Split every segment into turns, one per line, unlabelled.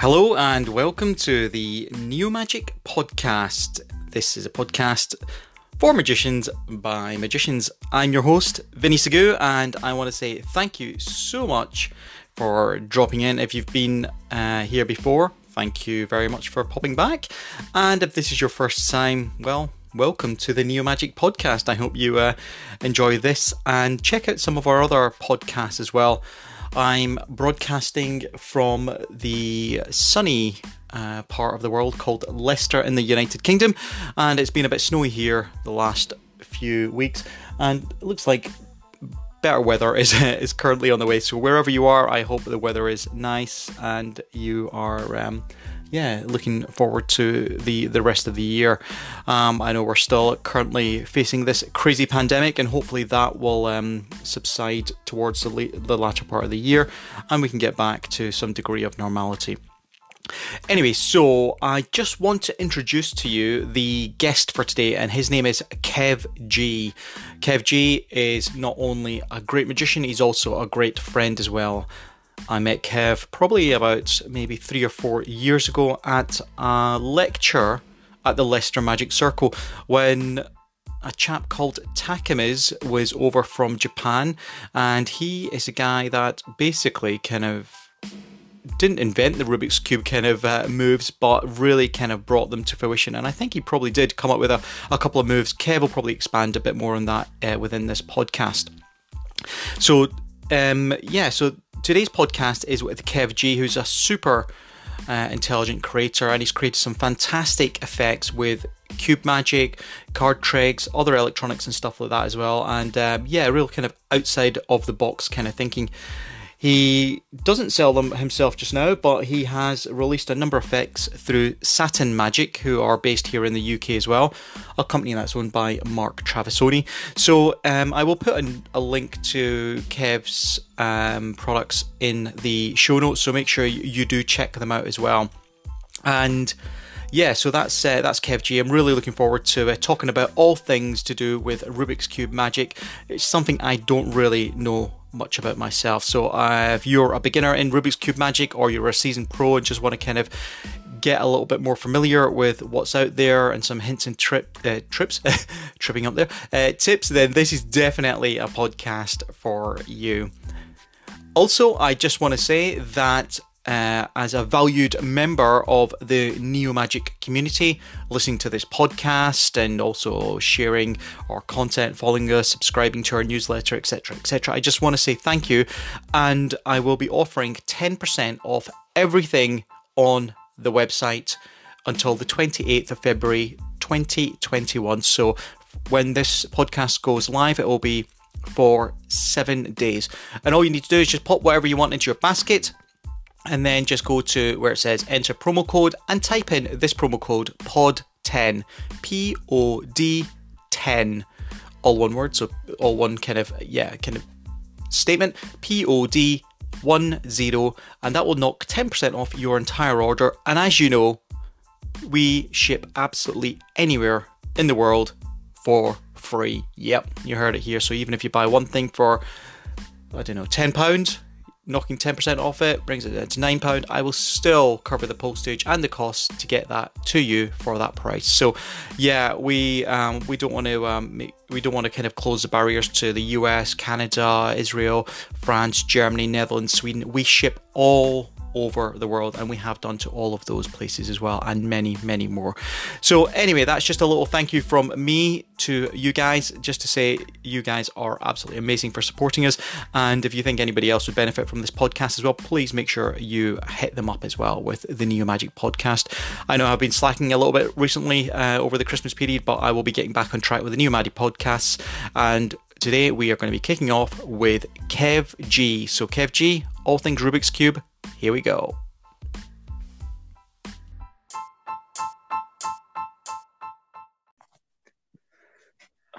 Hello and welcome to the Neo Magic podcast. This is a podcast for magicians by magicians. I'm your host, Vinny Sagoo, and I want to say thank you so much for dropping in. If you've been uh, here before, thank you very much for popping back. And if this is your first time, well, welcome to the Neo Magic podcast. I hope you uh, enjoy this and check out some of our other podcasts as well. I'm broadcasting from the sunny uh, part of the world called Leicester in the United Kingdom, and it's been a bit snowy here the last few weeks, and it looks like better weather is is currently on the way. So wherever you are, I hope the weather is nice and you are. Um, yeah, looking forward to the the rest of the year. Um, I know we're still currently facing this crazy pandemic, and hopefully that will um, subside towards the, late, the latter part of the year, and we can get back to some degree of normality. Anyway, so I just want to introduce to you the guest for today, and his name is Kev G. Kev G is not only a great magician, he's also a great friend as well. I met Kev probably about maybe three or four years ago at a lecture at the Leicester Magic Circle when a chap called Takamiz was over from Japan, and he is a guy that basically kind of didn't invent the Rubik's Cube kind of uh, moves, but really kind of brought them to fruition. And I think he probably did come up with a, a couple of moves. Kev will probably expand a bit more on that uh, within this podcast. So, um, yeah, so today's podcast is with Kev G, who's a super uh, intelligent creator, and he's created some fantastic effects with cube magic, card tricks, other electronics, and stuff like that as well. And um, yeah, real kind of outside of the box kind of thinking. He doesn't sell them himself just now, but he has released a number of effects through Saturn Magic, who are based here in the UK as well, a company that's owned by Mark Traversoni. So um, I will put in a link to Kev's um, products in the show notes, so make sure you do check them out as well. And yeah, so that's uh, that's Kev G. I'm really looking forward to uh, talking about all things to do with Rubik's Cube magic. It's something I don't really know much about myself. So uh, if you're a beginner in Rubik's Cube Magic or you're a seasoned pro and just want to kind of get a little bit more familiar with what's out there and some hints and trip uh, trips, tripping up there, uh, tips, then this is definitely a podcast for you. Also, I just want to say that uh, as a valued member of the Neo Magic community, listening to this podcast and also sharing our content, following us, subscribing to our newsletter, etc., etc. I just want to say thank you, and I will be offering 10% off everything on the website until the 28th of February 2021. So when this podcast goes live, it will be for seven days. And all you need to do is just pop whatever you want into your basket and then just go to where it says enter promo code and type in this promo code POD10 P O D 10 all one word so all one kind of yeah kind of statement P O D 10 and that will knock 10% off your entire order. And as you know we ship absolutely anywhere in the world for free. Yep you heard it here. So even if you buy one thing for I don't know 10 pounds knocking 10% off it brings it down to £9. I will still cover the postage and the cost to get that to you for that price. So, yeah, we um, we don't want to um, make, we don't want to kind of close the barriers to the US, Canada, Israel, France, Germany, Netherlands, Sweden. We ship all over the world, and we have done to all of those places as well, and many, many more. So, anyway, that's just a little thank you from me to you guys, just to say you guys are absolutely amazing for supporting us. And if you think anybody else would benefit from this podcast as well, please make sure you hit them up as well with the Neo Magic podcast. I know I've been slacking a little bit recently uh, over the Christmas period, but I will be getting back on track with the Neo Magic podcasts and today we are going to be kicking off with Kev G. So, Kev G, all things Rubik's Cube, here we go.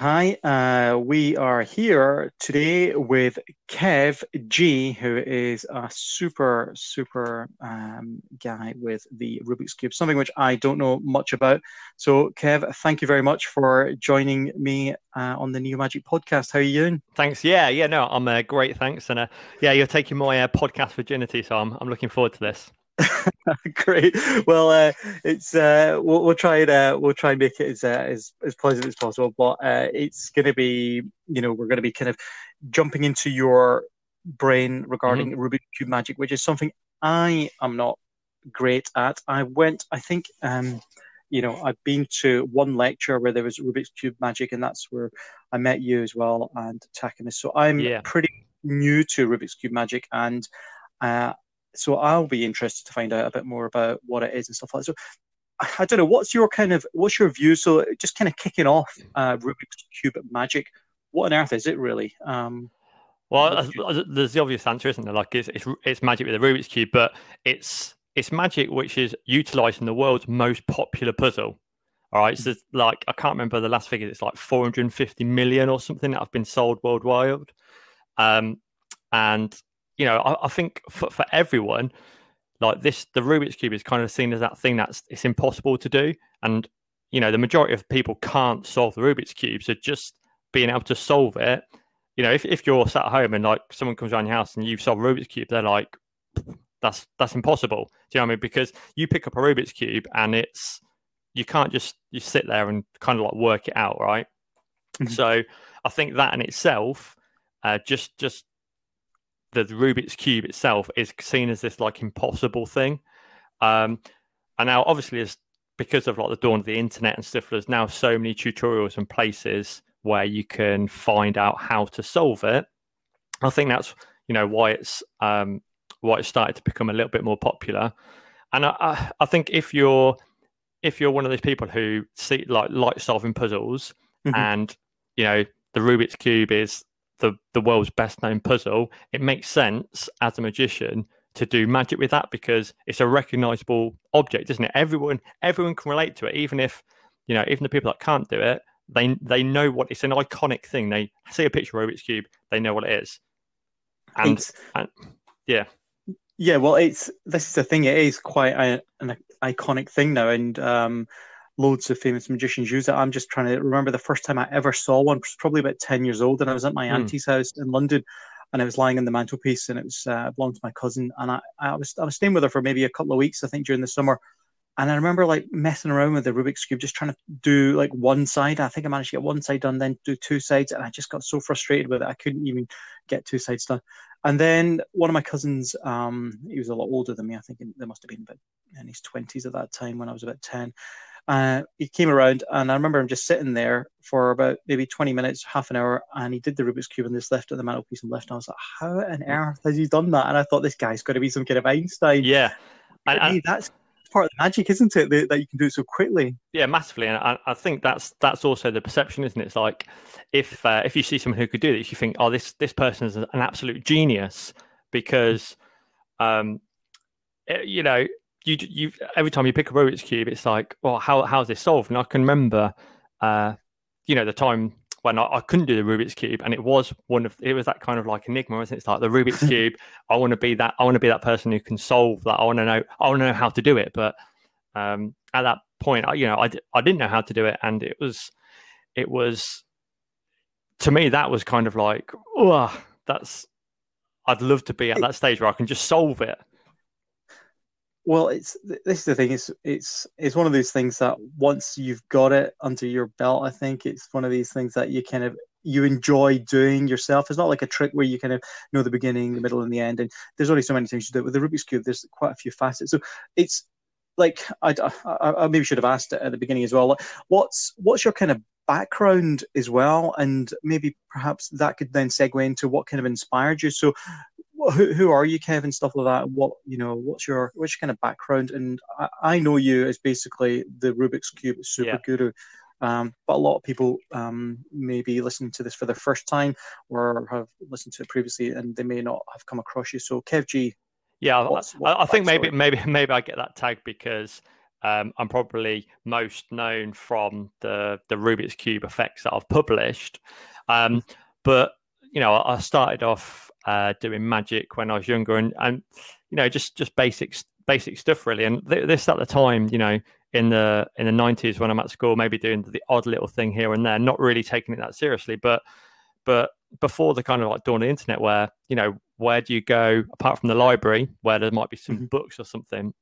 Hi, uh, we are here today with Kev G, who is a super, super um, guy with the Rubik's Cube, something which I don't know much about. So, Kev, thank you very much for joining me uh, on the Neo Magic podcast. How are you doing?
Thanks. Yeah, yeah, no, I'm uh, great. Thanks. And uh, yeah, you're taking my uh, podcast virginity, so I'm, I'm looking forward to this.
Great. Well, uh, it's uh, we'll, we'll, try and uh, we'll try and make it as uh, as, as pleasant as possible. But uh, it's going to be, you know, we're going to be kind of jumping into your brain regarding mm-hmm. Rubik's cube magic, which is something I am not great at. I went, I think, um, you know, I've been to one lecture where there was Rubik's cube magic, and that's where I met you as well and Takamiz. So I'm yeah. pretty new to Rubik's cube magic, and uh, so I'll be interested to find out a bit more about what it is and stuff like that. So I don't know, what's your kind of what's your view? So just kind of kicking off uh, Rubik's cube magic. What on earth is it really? Um,
well, there's the obvious answer, isn't there? Like it's, it's, it's magic with a Rubik's cube, but it's it's magic which is utilizing the world's most popular puzzle. All right, so like I can't remember the last figure. It's like 450 million or something that have been sold worldwide. Um, and you know, I, I think for, for everyone, like this, the Rubik's cube is kind of seen as that thing that's it's impossible to do, and you know, the majority of people can't solve the Rubik's cube. So just being able to solve it, you know, if if you're sat at home and like someone comes around your house and you've solved Rubik's cube, they're like, that's that's impossible. Do you know what I mean? Because you pick up a Rubik's cube and it's you can't just you sit there and kind of like work it out, right? Mm-hmm. So I think that in itself, uh, just just the Rubik's cube itself is seen as this like impossible thing. Um, and now obviously it's because of like the dawn of the internet and stuff, there's now so many tutorials and places where you can find out how to solve it. I think that's you know why it's um, why it started to become a little bit more popular. And I, I think if you're if you're one of those people who see like like solving puzzles mm-hmm. and you know the Rubik's cube is the the world's best known puzzle, it makes sense as a magician to do magic with that because it's a recognizable object, isn't it? Everyone everyone can relate to it, even if you know even the people that can't do it, they they know what it's an iconic thing. They see a picture of Rubik's cube, they know what it is, and, and yeah.
Yeah, well, it's this is the thing. It is quite a, an iconic thing now, and um, loads of famous magicians use it. I'm just trying to remember the first time I ever saw one. was probably about ten years old, and I was at my mm. auntie's house in London, and I was lying in the mantelpiece, and it was uh, belonged to my cousin, and I, I was I was staying with her for maybe a couple of weeks, I think, during the summer, and I remember like messing around with the Rubik's cube, just trying to do like one side. I think I managed to get one side done, then do two sides, and I just got so frustrated with it I couldn't even get two sides done. And then one of my cousins, um, he was a lot older than me. I think there must have been about in his twenties at that time when I was about ten. Uh, he came around, and I remember him just sitting there for about maybe twenty minutes, half an hour, and he did the Rubik's cube and just left at the mantelpiece and left. And I was like, "How on earth has he done that?" And I thought this guy's got to be some kind of Einstein.
Yeah,
and, and that's part of the magic, isn't it? That, that you can do it so quickly.
Yeah, massively, and I, I, think that's that's also the perception, isn't it? It's like if uh, if you see someone who could do this, you think, oh, this this person is an absolute genius because, um, it, you know, you you every time you pick a Rubik's cube, it's like, well, how how's this solved? And I can remember, uh, you know, the time when I, I, couldn't do the Rubik's cube, and it was one of it was that kind of like enigma, wasn't it? It's like the Rubik's cube. I want to be that. I want to be that person who can solve that. I want to know. I want to know how to do it. But um, at that point, I, you know, I, I didn't know how to do it, and it was it was to me that was kind of like, oh, that's I'd love to be at that stage where I can just solve it.
Well, it's this is the thing. It's it's it's one of those things that once you've got it under your belt, I think it's one of these things that you kind of you enjoy doing yourself. It's not like a trick where you kind of know the beginning, the middle, and the end. And there's only so many things you do. With the Rubik's cube, there's quite a few facets. So it's like I, I, I maybe should have asked it at the beginning as well. what's what's your kind of background as well, and maybe perhaps that could then segue into what kind of inspired you. So who, who are you, Kevin? Stuff like that. What you know? What's your what's your kind of background? And I, I know you as basically the Rubik's cube super yeah. guru. Um, but a lot of people um, may be listening to this for the first time or have listened to it previously, and they may not have come across you. So, Kev G.
Yeah, what's, what's I, I think maybe maybe maybe I get that tag because um, I'm probably most known from the the Rubik's cube effects that I've published. Um, but you know, I started off uh, doing magic when I was younger, and and you know just just basic basic stuff really. And th- this at the time, you know, in the in the nineties when I'm at school, maybe doing the odd little thing here and there, not really taking it that seriously. But but before the kind of like dawn of the internet, where you know where do you go apart from the library, where there might be some mm-hmm. books or something?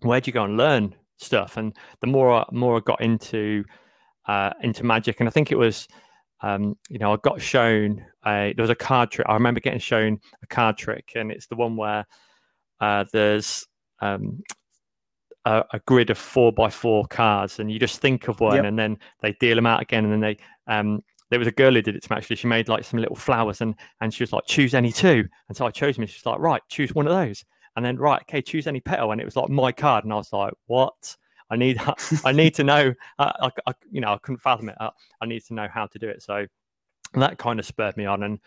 Where do you go and learn stuff? And the more I, more I got into uh, into magic, and I think it was. Um, you know, I got shown a there was a card trick. I remember getting shown a card trick, and it's the one where uh, there's um, a, a, grid of four by four cards, and you just think of one, yep. and then they deal them out again, and then they um, there was a girl who did it to me actually. She made like some little flowers and and she was like, choose any two. And so I chose me. She's like, right, choose one of those. And then right, okay, choose any petal. And it was like my card. And I was like, what? I need I need to know. I, I, you know, I couldn't fathom it. Uh, I need to know how to do it. So that kind of spurred me on. And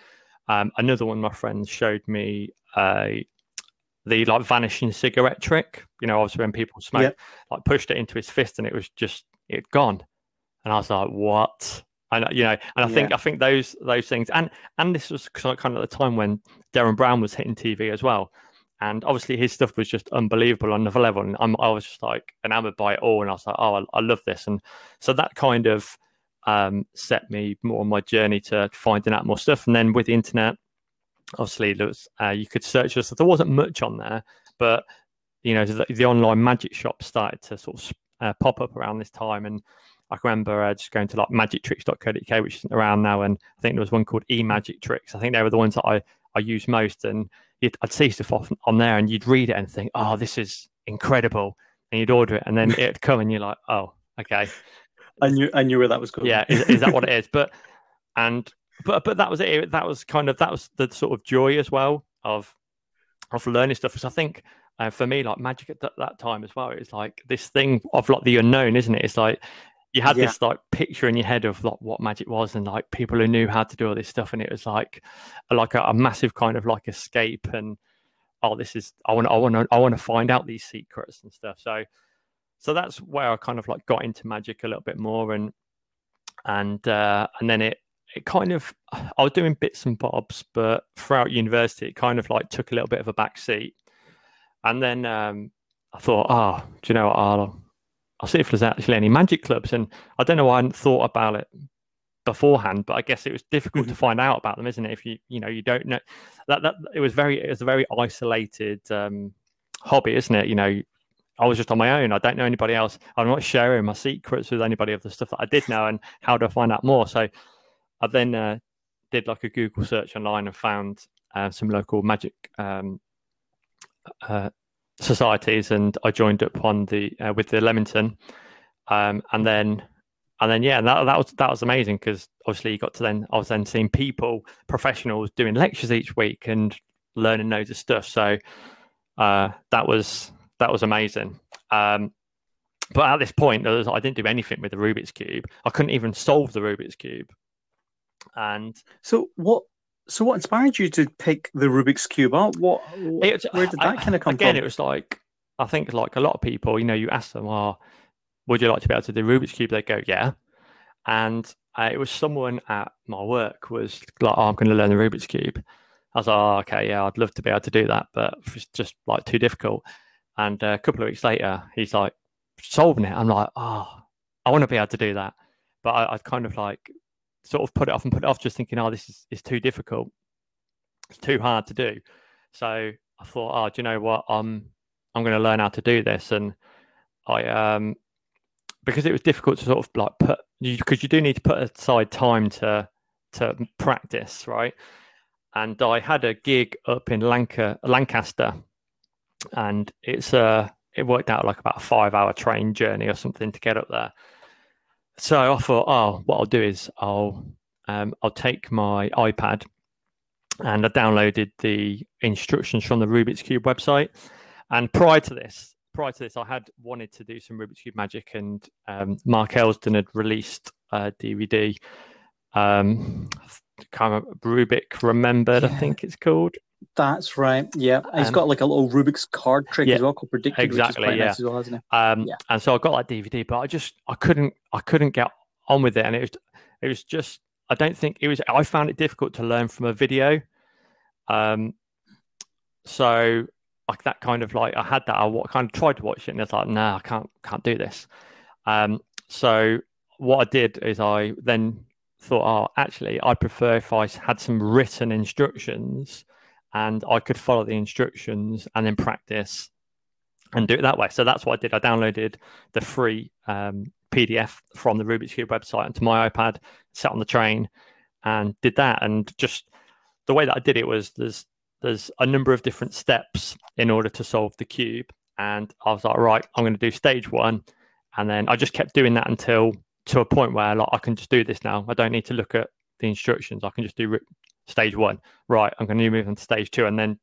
um, another one of my friends showed me uh, the like vanishing cigarette trick. You know, obviously when people smoke, like pushed it into his fist and it was just it gone. And I was like, what? And you know, and I yeah. think I think those those things, and and this was kind of at the time when Derren Brown was hitting TV as well, and obviously his stuff was just unbelievable on another level, and I'm, i was just like enamored by it all, and I was like, oh, I, I love this, and so that kind of um, set me more on my journey to finding out more stuff, and then with the internet, obviously there was uh, you could search us. There wasn't much on there, but you know the, the online magic shop started to sort of uh, pop up around this time, and I remember uh, just going to like magictricks.co.uk, which isn't around now, and I think there was one called eMagic Tricks. I think they were the ones that I, I used most, and I'd see stuff off on there, and you'd read it and think, "Oh, this is incredible," and you'd order it, and then it'd come, and you're like, "Oh, okay."
I knew I knew where that was going.
Yeah, is, is that what it is? But and but but that was it. That was kind of that was the sort of joy as well of of learning stuff. Because I think uh, for me, like magic at that, that time as well, it was like this thing of like the unknown, isn't it? It's like you had yeah. this like picture in your head of like what magic was and like people who knew how to do all this stuff and it was like like a, a massive kind of like escape and oh this is i want i want to i want to find out these secrets and stuff. So so that's where i kind of like got into magic a little bit more and and uh and then it it kind of i was doing bits and bobs but throughout university it kind of like took a little bit of a back seat and then um i thought oh do you know what i'll I'll see if there's actually any magic clubs. And I don't know why I hadn't thought about it beforehand, but I guess it was difficult to mm-hmm. find out about them, isn't it? If you you know you don't know that that it was very it was a very isolated um, hobby, isn't it? You know, I was just on my own. I don't know anybody else. I'm not sharing my secrets with anybody of the stuff that I did know and how do I find out more. So I then uh, did like a Google search online and found uh, some local magic um, uh, societies, and I joined up on the uh, with the Leamington, um, and then and then yeah, that that was that was amazing because obviously you got to then I was then seeing people, professionals doing lectures each week and learning loads of stuff. So uh, that was that was amazing. Um, but at this point, was, I didn't do anything with the Rubik's cube. I couldn't even solve the Rubik's cube. And
so, what so, what inspired you to pick the Rubik's cube up? What, it, where did that I, kind of come
again,
from?
it was like I think like a lot of people, you know, you ask them, "Oh, would you like to be able to do Rubik's cube?" They go, "Yeah," and uh, it was someone at my work was like, "Oh, I'm going to learn the Rubik's cube." I was like, oh, "Okay, yeah, I'd love to be able to do that, but it's just like too difficult." And uh, a couple of weeks later, he's like solving it. I'm like, "Oh, I want to be able to do that," but I, I'd kind of like sort of put it off and put it off, just thinking, oh, this is, is too difficult. It's too hard to do. So I thought, oh, do you know what? I'm I'm going to learn how to do this, and I um because it was difficult to sort of like put because you, do need to put aside time to to practice, right? And I had a gig up in Lanca, Lancaster, and it's uh it worked out like about a five hour train journey or something to get up there so I thought, oh, what I'll do is I'll um, I'll take my iPad and I downloaded the instructions from the Rubik's Cube website. And prior to this, prior to this, I had wanted to do some Rubik's Cube magic, and um, Mark Elsdon had released a DVD. Um, kind of Rubik Remembered, yeah. I think it's called.
That's right. Yeah, he's um, got like a little Rubik's card trick yeah, as well called Predicted,
exactly,
yeah.
Nice well? Um, yeah. And so I got that DVD, but I just I couldn't I couldn't get on with it, and it was it was just I don't think it was. I found it difficult to learn from a video. Um, so like that kind of like I had that I kind of tried to watch it, and it's like, nah, I can't can't do this. Um, so what I did is I then thought, oh, actually, I'd prefer if I had some written instructions and I could follow the instructions and then practice and do it that way. So that's what I did. I downloaded the free um, PDF from the Rubik's Cube website onto my iPad, sat on the train, and did that. And just the way that I did it was there's there's a number of different steps in order to solve the cube, and I was like, right, I'm going to do stage one, and then I just kept doing that until to a point where like I can just do this now. I don't need to look at the instructions. I can just do stage one. Right, I'm going to move on to stage two, and then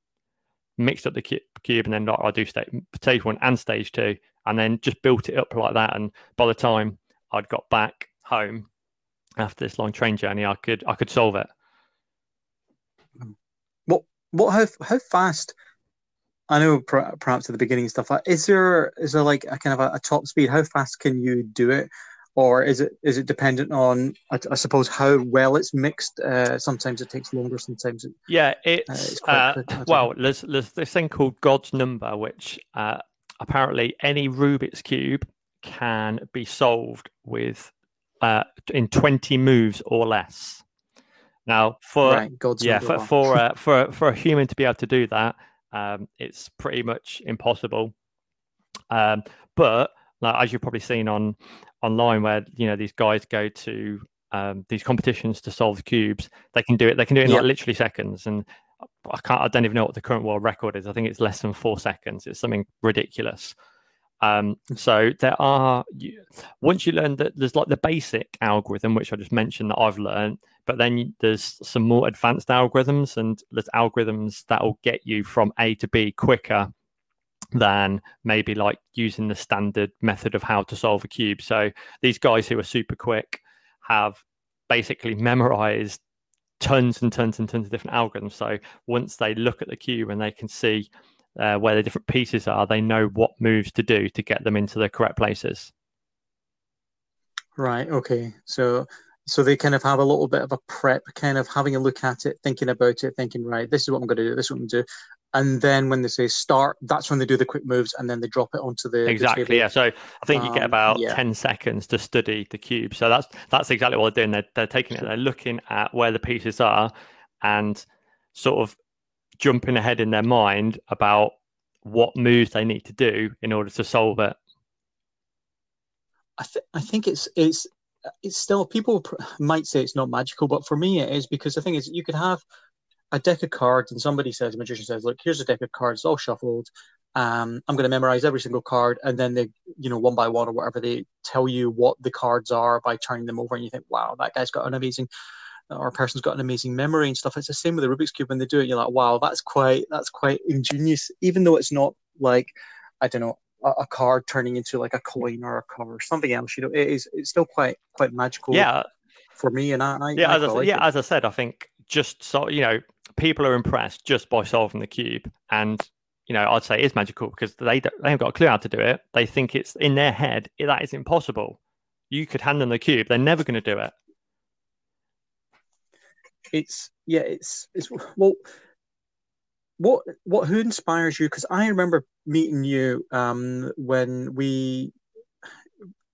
mixed up the cube, and then like, I do stage stage one and stage two, and then just built it up like that. And by the time I'd got back home after this long train journey, I could I could solve it.
What what how how fast? I know perhaps at the beginning stuff. Is there is there like a kind of a, a top speed? How fast can you do it? Or is it is it dependent on I, I suppose how well it's mixed? Uh, sometimes it takes longer. Sometimes it,
yeah, it's, uh, it's uh, well. There's there's this thing called God's number, which uh, apparently any Rubik's cube can be solved with uh, in 20 moves or less. Now, for right, God's yeah, for for, uh, for for a human to be able to do that, um, it's pretty much impossible. Um, but like, as you've probably seen on online where you know these guys go to um, these competitions to solve cubes. They can do it. They can do it in yep. like literally seconds. And I can't. I don't even know what the current world record is. I think it's less than four seconds. It's something ridiculous. Um, so there are once you learn that there's like the basic algorithm, which I just mentioned that I've learned, but then there's some more advanced algorithms, and there's algorithms that will get you from A to B quicker than maybe like using the standard method of how to solve a cube. So these guys who are super quick have basically memorized tons and tons and tons of different algorithms. So once they look at the cube and they can see uh, where the different pieces are, they know what moves to do to get them into the correct places.
Right. Okay. So so they kind of have a little bit of a prep, kind of having a look at it, thinking about it, thinking, right, this is what I'm going to do, this is what I'm going to do, and then when they say start, that's when they do the quick moves, and then they drop it onto the
exactly.
The
yeah, so I think you get um, about um, yeah. ten seconds to study the cube. So that's that's exactly what they're doing. They're, they're taking it. They're looking at where the pieces are, and sort of jumping ahead in their mind about what moves they need to do in order to solve it.
I, th- I think it's it's it's still people might say it's not magical, but for me it is because the thing is you could have a deck of cards and somebody says, a magician says, look, here's a deck of cards, all shuffled. Um, I'm going to memorize every single card, and then they, you know, one by one or whatever, they tell you what the cards are by turning them over, and you think, wow, that guy's got an amazing, or person's got an amazing memory and stuff. It's the same with the Rubik's cube when they do it. You're like, wow, that's quite, that's quite ingenious, even though it's not like, I don't know, a, a card turning into like a coin or a cover or something else. You know, it is, it's still quite, quite magical.
Yeah.
For me, and I, I
yeah,
I
as I, like yeah, it. as I said, I think just so you know people are impressed just by solving the cube. And you know i'd say it is magical because they they haven't got a clue how to do it. They think it's in their head that is impossible. You could hand them the cube they're never going to do it.
It's yeah it's it's well what what who inspires you? Because i remember meeting you um when we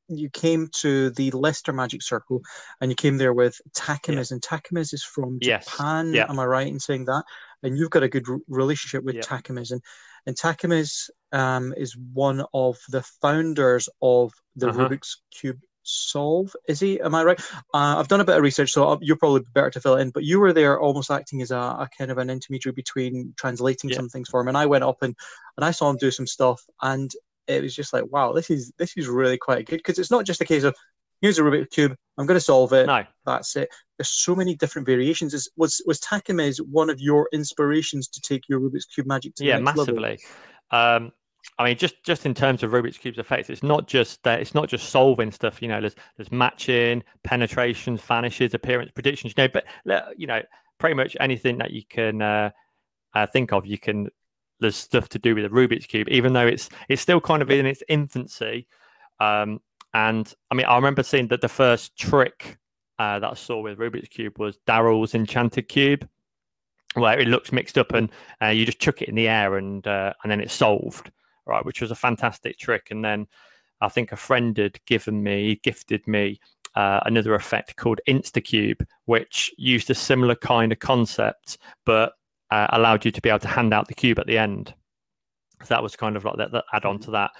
you came to the Leicester Magic Circle and you came there with Takamiz, yeah. and Takamiz is from Japan. Yes. Yeah. Am I right in saying that? And you've got a good relationship with yeah. Takamiz, and and Takamiz um, is one of the founders of the uh-huh. Rubik's Cube Solve. Is he? Am I right? Uh, I've done a bit of research, so you're probably better to fill it in. But you were there, almost acting as a, a kind of an intermediary between translating yeah. some things for him, and I went up and and I saw him do some stuff, and it was just like, wow, this is this is really quite good because it's not just a case of here's a Rubik's cube, I'm going to solve it.
No,
that's it. There's so many different variations. Is, was was Takamiz one of your inspirations to take your Rubik's cube magic to
yeah,
the
next massively. Um, I mean, just just in terms of Rubik's cube's effects, it's not just that. It's not just solving stuff. You know, there's there's matching, penetrations, vanishes, appearance, predictions. You know, but you know, pretty much anything that you can uh, uh, think of, you can there's stuff to do with the Rubik's cube, even though it's it's still kind of in its infancy. Um, and I mean, I remember seeing that the first trick uh, that I saw with Rubik's cube was Daryl's Enchanted Cube, where it looks mixed up and uh, you just chuck it in the air and uh, and then it's solved, right? Which was a fantastic trick. And then I think a friend had given me, gifted me uh, another effect called InstaCube, which used a similar kind of concept, but uh, allowed you to be able to hand out the cube at the end. So that was kind of like that, that add on to that.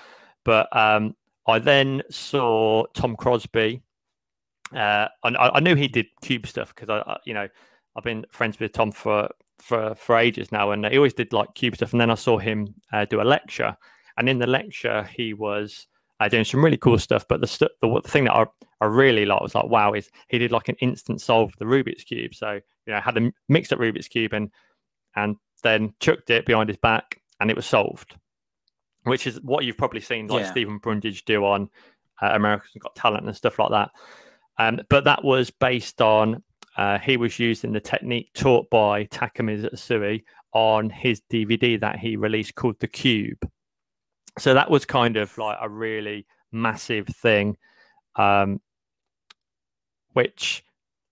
But um, I then saw Tom Crosby. Uh, I, I, knew he did cube stuff because I, you know, I've been friends with Tom for for for ages now, and he always did like cube stuff. And then I saw him uh, do a lecture, and in the lecture he was uh, doing some really cool stuff. But the, st- the, the thing that I, I really like was like, wow, is he did like an instant solve the Rubik's cube. So you know, had a mixed up Rubik's cube and and then chucked it behind his back, and it was solved. Which is what you've probably seen, like yeah. Steven Brundage do on uh, America's Got Talent and stuff like that. Um, but that was based on uh, he was using the technique taught by Usui on his DVD that he released called The Cube so that was kind of like a really massive thing um, which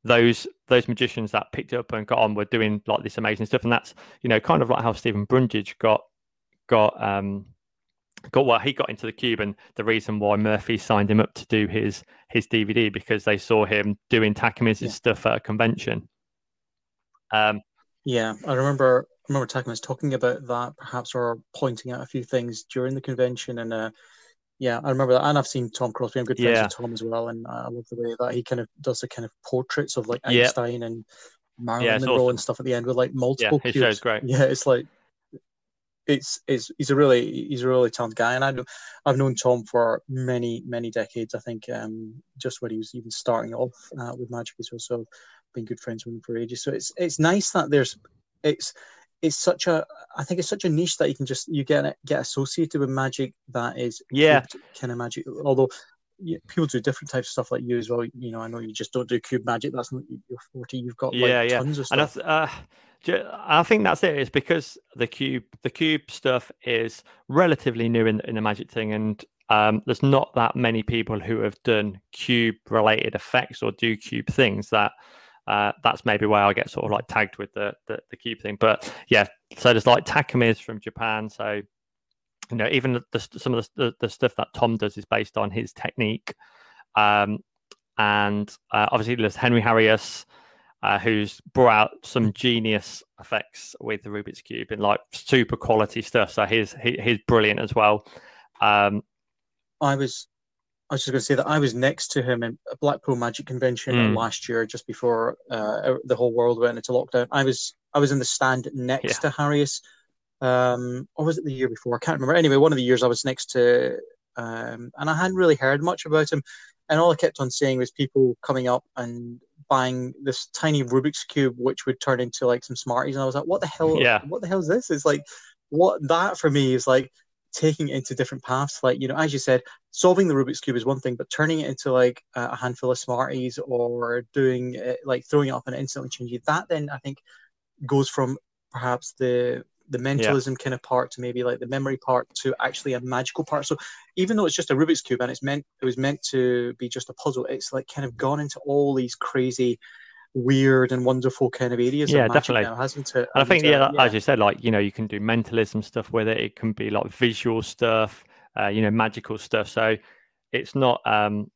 those those magicians that picked up and got on were doing like this amazing stuff and that's you know kind of like how steven brundage got got um got what he got into the cube and the reason why murphy signed him up to do his his dvd because they saw him doing takamizu's yeah. stuff at a convention
um yeah i remember I remember Takamiz's talking about that, perhaps, or pointing out a few things during the convention. And uh, yeah, I remember that. And I've seen Tom Crosby. I'm good friends yeah. with Tom as well. And I love the way that he kind of does the kind of portraits of like Einstein yeah. and Marilyn yeah, Monroe awesome. and stuff at the end with like multiple.
Yeah, his show's great.
Yeah, it's like it's it's he's a really he's a really talented guy, and I know I've known Tom for many many decades. I think um, just when he was even starting off uh, with Magic as well, so been good friends with him for ages. So it's it's nice that there's it's it's such a I think it's such a niche that you can just you get get associated with magic that is
yeah
kind of magic. Although yeah, people do different types of stuff like you as well. You know, I know you just don't do cube magic. That's not your forte. You've got yeah, like, yeah. tons of stuff.
And I, th- uh, I think that's it. It's because the cube the cube stuff is relatively new in in the magic thing, and um, there's not that many people who have done cube related effects or do cube things that uh, that's maybe why I get sort of like tagged with the, the, the cube thing. But yeah, so there's like Takamiz from Japan. So you know, even the, some of the, the, stuff that Tom does is based on his technique. Um, and uh, obviously there's Henry Harrius, uh, who's brought out some genius effects with the Rubik's cube and like super quality stuff. So he's he, he's brilliant as well. Um,
I was I was just going to say that I was next to him in a Blackpool Magic Convention mm. last year, just before uh, the whole world went into lockdown. I was I was in the stand next yeah. to Harrius, um, or was it the year before? I can't remember. Anyway, one of the years I was next to, um, and I hadn't really heard much about him. And all I kept on seeing was people coming up and buying this tiny Rubik's cube, which would turn into like some Smarties. And I was like, "What the hell? Yeah. What the hell is this?" It's like, what that for me is like taking it into different paths. Like, you know, as you said, solving the Rubik's Cube is one thing, but turning it into like a handful of Smarties or doing it, like throwing it up and instantly changing that, then I think goes from perhaps the the mentalism yeah. kind of part to maybe like the memory part to actually a magical part. So even though it's just a Rubik's cube and it's meant it was meant to be just a puzzle, it's like kind of gone into all these crazy weird and wonderful kind of areas.
Yeah, definitely. Now, hasn't it? And I think, yeah, yeah, as you said, like you know, you can do mentalism stuff with it. It can be like visual stuff, uh, you know, magical stuff. So it's not, um,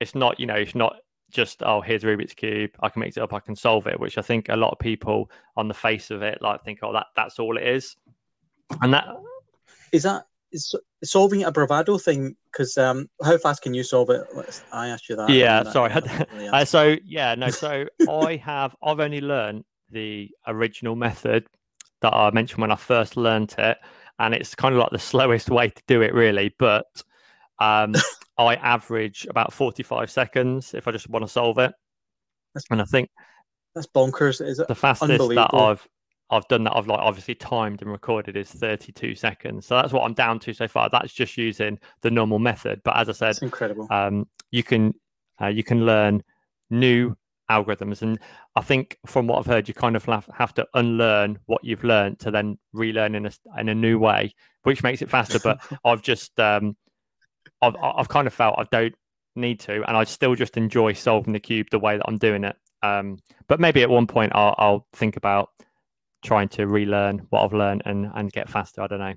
it's not, you know, it's not just oh, here's Rubik's cube. I can mix it up. I can solve it. Which I think a lot of people on the face of it like think, oh, that that's all it is. And that
is that solving a bravado thing because um, how fast can you solve it? I asked you that.
Yeah, sorry. Really uh, so yeah, no. So I have I've only learned the original method that I mentioned when I first learned it, and it's kind of like the slowest way to do it, really. But um, I average about forty-five seconds if I just want to solve it, that's, and I think
that's bonkers. Is it
the fastest that I've I've done that. I've like obviously timed and recorded is 32 seconds. So that's what I'm down to so far. That's just using the normal method. But as I said,
it's incredible.
Um, you can uh, you can learn new algorithms, and I think from what I've heard, you kind of have to unlearn what you've learned to then relearn in a in a new way, which makes it faster. But I've just um, I've I've kind of felt I don't need to, and I still just enjoy solving the cube the way that I'm doing it. Um, but maybe at one point I'll, I'll think about trying to relearn what I've learned and and get faster. I don't know.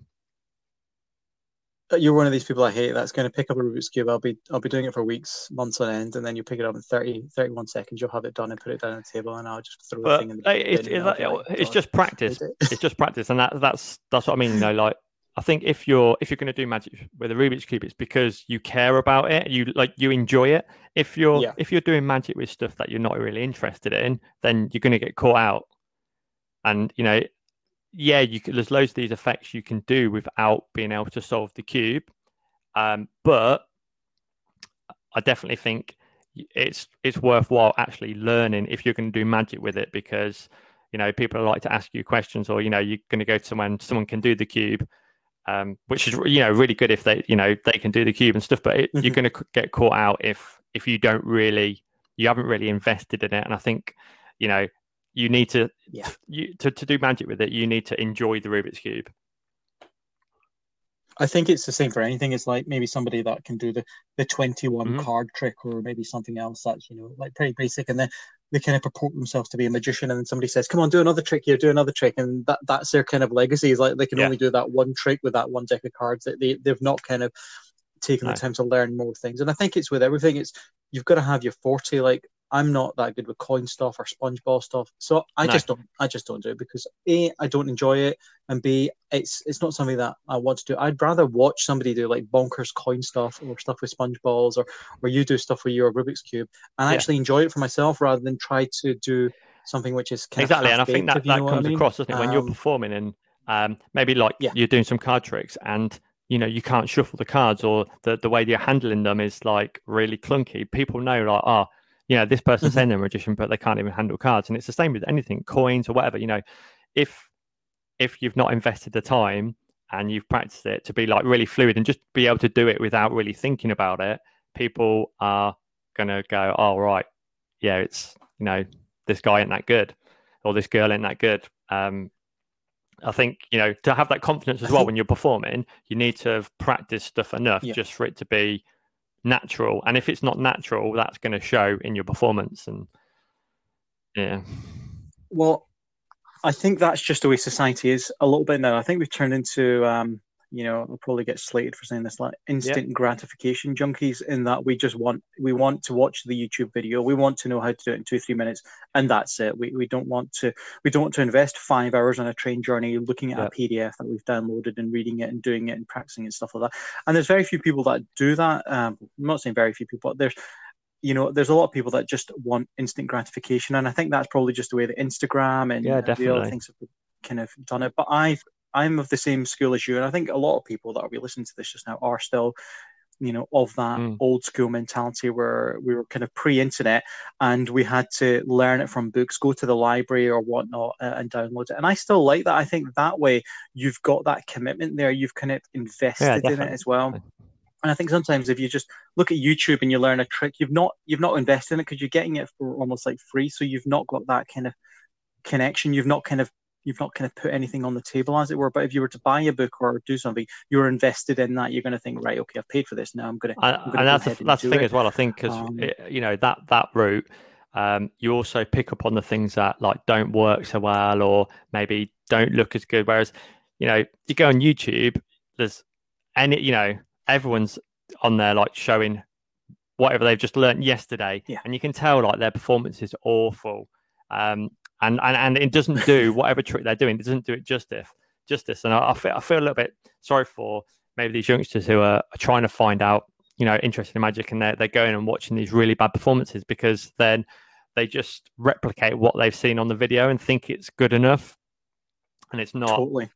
you're one of these people I hate that's going to pick up a Rubik's cube. I'll be I'll be doing it for weeks, months on end, and then you pick it up in 30, 31 seconds. You'll have it done and put it down on the table, and I'll just throw
but
the thing in the
it's, it's, like, it's just practice. it's just practice, and that that's that's what I mean. You know, like I think if you're if you're going to do magic with a Rubik's cube, it's because you care about it. You like you enjoy it. If you're yeah. if you're doing magic with stuff that you're not really interested in, then you're going to get caught out. And you know, yeah, you can, there's loads of these effects you can do without being able to solve the cube. Um, but I definitely think it's it's worthwhile actually learning if you're going to do magic with it because you know people like to ask you questions or you know you're going to go to someone someone can do the cube um, which is you know really good if they you know they can do the cube and stuff but it, mm-hmm. you're going to get caught out if if you don't really you haven't really invested in it and i think you know you need to yeah. you to, to do magic with it you need to enjoy the rubik's cube
I think it's the same for anything. It's like maybe somebody that can do the the 21 mm-hmm. card trick or maybe something else that's, you know, like pretty basic. And then they kind of purport themselves to be a magician. And then somebody says, come on, do another trick here, do another trick. And that that's their kind of legacy is like they can yeah. only do that one trick with that one deck of cards. That They, they've not kind of taken the time to learn more things. And I think it's with everything. It's you've got to have your forte. Like I'm not that good with coin stuff or sponge ball stuff, so I no. just don't. I just don't do it because a I don't enjoy it, and b it's it's not something that I want to do. I'd rather watch somebody do like bonkers coin stuff or stuff with sponge balls, or or you do stuff with your Rubik's cube, and yeah. actually enjoy it for myself rather than try to do something which is
exactly. and I think that that comes I mean. across, doesn't it? When um, you're performing and um, maybe like yeah. you're doing some card tricks and you know you can't shuffle the cards or the, the way you're handling them is like really clunky people know like oh you know, this person's saying they're a magician, but they can't even handle cards. And it's the same with anything, coins or whatever. You know, if if you've not invested the time and you've practiced it to be like really fluid and just be able to do it without really thinking about it, people are gonna go, Oh right, yeah, it's you know, this guy ain't that good or this girl ain't that good. Um I think, you know, to have that confidence as well when you're performing, you need to have practiced stuff enough yeah. just for it to be natural. And if it's not natural, that's going to show in your performance. And yeah.
Well, I think that's just the way society is a little bit now. I think we've turned into um, you know, I'll probably get slated for saying this like instant gratification junkies in that we just want we want to watch the YouTube video, we want to know how to do it in two, three minutes, and that's it. We we don't want to we don't want to invest five hours on a train journey looking at a PDF that we've downloaded and reading it and doing it and practicing and stuff like that. And there's very few people that do that. Um, I'm not saying very few people, but there's you know, there's a lot of people that just want instant gratification, and I think that's probably just the way that Instagram and
yeah, definitely.
the other things have kind of done it. But I've I'm of the same school as you, and I think a lot of people that will be listening to this just now are still, you know, of that mm. old school mentality where we were kind of pre-internet and we had to learn it from books, go to the library or whatnot, uh, and download it. And I still like that. I think that way you've got that commitment there. You've kind of invested yeah, in it as well. And I think sometimes if you just look at YouTube and you learn a trick, you've not you've not invested in it because you're getting it for almost like free. So you've not got that kind of connection. You've not kind of you've not kind of put anything on the table, as it were. But if you were to buy a book or do something, you're invested in that. You're going to think, right, okay, I've paid for this now. I'm going to.
And, and that's the, that's the thing it. as well. I think because um, you know that that route. Um, you also pick up on the things that like don't work so well or maybe don't look as good. Whereas, you know, you go on YouTube, there's any, you know, everyone's on there like showing whatever they've just learned yesterday,
yeah.
and you can tell like their performance is awful. Um, and and, and it doesn't do whatever trick they're doing. It doesn't do it justice. Justice, and I, I, feel I feel a little bit sorry for maybe these youngsters who are, trying to find out, you know, interested in magic, and they're they're going and watching these really bad performances because then they just replicate what they've seen on the video and think it's good enough, and it's not.
Totally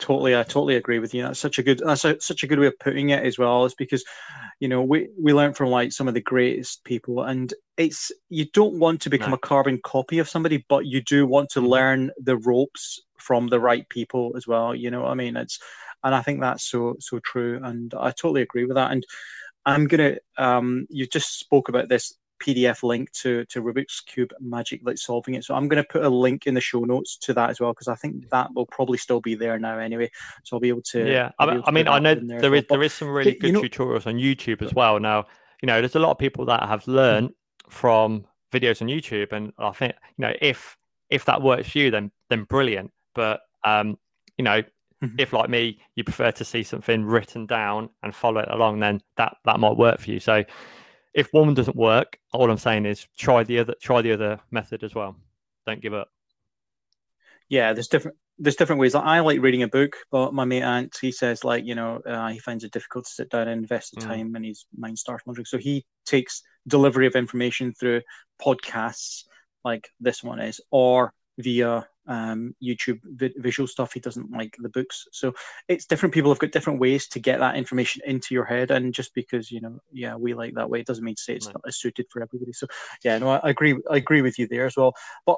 totally i totally agree with you that's such a good that's a, such a good way of putting it as well is because you know we we learned from like some of the greatest people and it's you don't want to become no. a carbon copy of somebody but you do want to mm-hmm. learn the ropes from the right people as well you know what i mean it's and i think that's so so true and i totally agree with that and i'm gonna um you just spoke about this PDF link to to Rubik's Cube Magic like solving it. So I'm going to put a link in the show notes to that as well because I think that will probably still be there now anyway. So I'll be able to.
Yeah, I mean, I, mean, I know there, there is well. there is some really good know, tutorials on YouTube as well. Now, you know, there's a lot of people that have learned from videos on YouTube, and I think you know if if that works for you, then then brilliant. But um, you know, mm-hmm. if like me, you prefer to see something written down and follow it along, then that that might work for you. So if one doesn't work, all I'm saying is try the other try the other method as well. Don't give up.
Yeah, there's different there's different ways. Like, I like reading a book, but my mate Ant he says like you know uh, he finds it difficult to sit down and invest the mm. time, and his mind starts wandering. So he takes delivery of information through podcasts like this one is, or via um, YouTube vi- visual stuff. He doesn't like the books, so it's different. People have got different ways to get that information into your head, and just because you know, yeah, we like that way, it doesn't mean to say it's right. not as suited for everybody. So yeah, no, I, agree. I agree with you there as well. But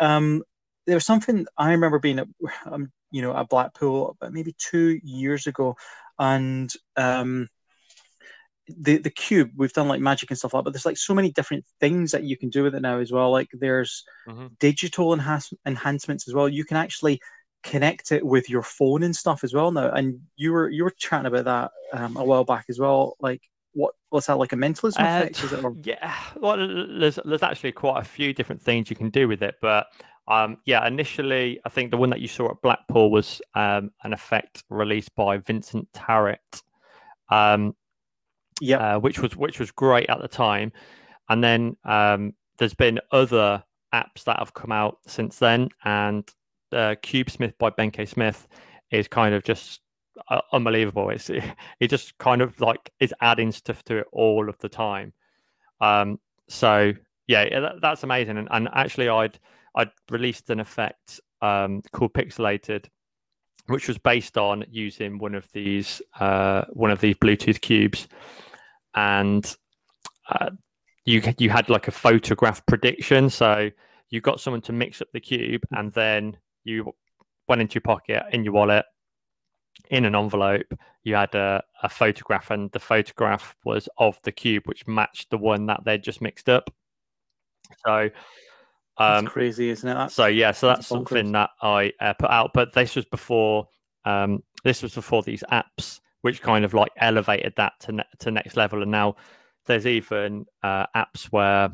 um, there was something I remember being at, um, you know, at Blackpool maybe two years ago, and um, the the cube we've done like magic and stuff like that, but there's like so many different things that you can do with it now as well. Like there's mm-hmm. digital enhance- enhancements as well. You can actually connect it with your phone and stuff as well now. And you were you were chatting about that um, a while back as well. Like what what's that like a mentalism uh, effect?
It, yeah, well, there's there's actually quite a few different things you can do with it, but um, yeah, initially I think the one that you saw at Blackpool was um, an effect released by Vincent Tarrant. Um,
yeah,
uh, which was which was great at the time. And then um, there's been other apps that have come out since then, and uh, CubeSmith by Ben K. Smith is kind of just uh, unbelievable. It's it just kind of like is adding stuff to it all of the time. Um, so yeah, that, that's amazing. And, and, actually, I'd I'd released an effect um, called Pixelated, which was based on using one of these uh, one of these Bluetooth cubes and uh, you you had like a photograph prediction. So you got someone to mix up the cube, and then you went into your pocket in your wallet in an envelope. You had a, a photograph, and the photograph was of the cube, which matched the one that they'd just mixed up. So
um, crazy, isn't it?
That's, so yeah, so that's, that's something that I uh, put out. But this was before. Um, this was before these apps which kind of like elevated that to ne- to next level. And now there's even uh, apps where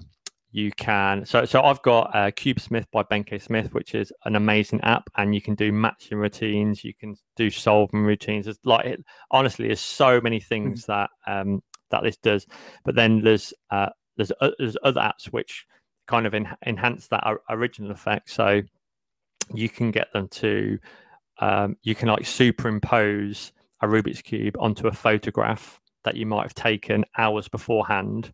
you can. So so I've got uh, CubeSmith by Ben K. Smith, which is an amazing app, and you can do matching routines. You can do solving routines. It's like it, honestly, there's so many things mm-hmm. that um, that this does. But then there's uh, there's uh, there's other apps which kind of en- enhance that original effect. So you can get them to um, you can like superimpose a Rubik's Cube onto a photograph that you might have taken hours beforehand.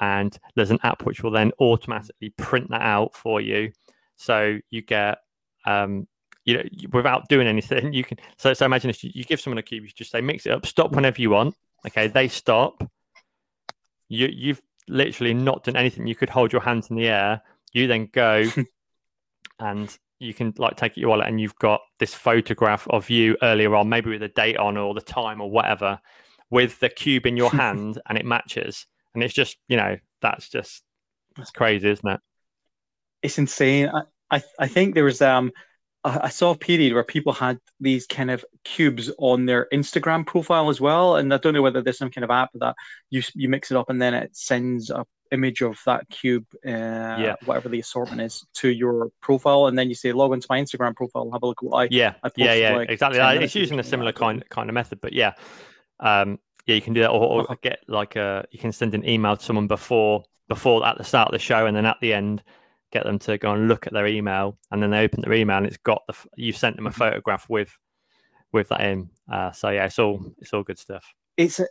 And there's an app which will then automatically print that out for you. So you get, um, you know, without doing anything, you can. So, so imagine if you, you give someone a cube, you just say, mix it up, stop whenever you want. Okay, they stop. You, you've literally not done anything. You could hold your hands in the air. You then go and you can like take your wallet and you've got this photograph of you earlier on, maybe with the date on or the time or whatever, with the cube in your hand and it matches. And it's just, you know, that's just that's crazy, isn't it?
It's insane. I, I, I think there was um I saw a period where people had these kind of cubes on their Instagram profile as well, and I don't know whether there's some kind of app that you you mix it up and then it sends a image of that cube, uh, yeah. whatever the assortment is, to your profile, and then you say log into my Instagram profile, have a look at what I
yeah I yeah yeah like exactly. It's using a similar kind kind of method, but yeah, um, yeah, you can do that, or, or uh-huh. get like a you can send an email to someone before before at the start of the show, and then at the end get them to go and look at their email, and then they open their email and it's got the you've sent them a mm-hmm. photograph with with that in. Uh, so yeah, it's all it's all good stuff.
It's a,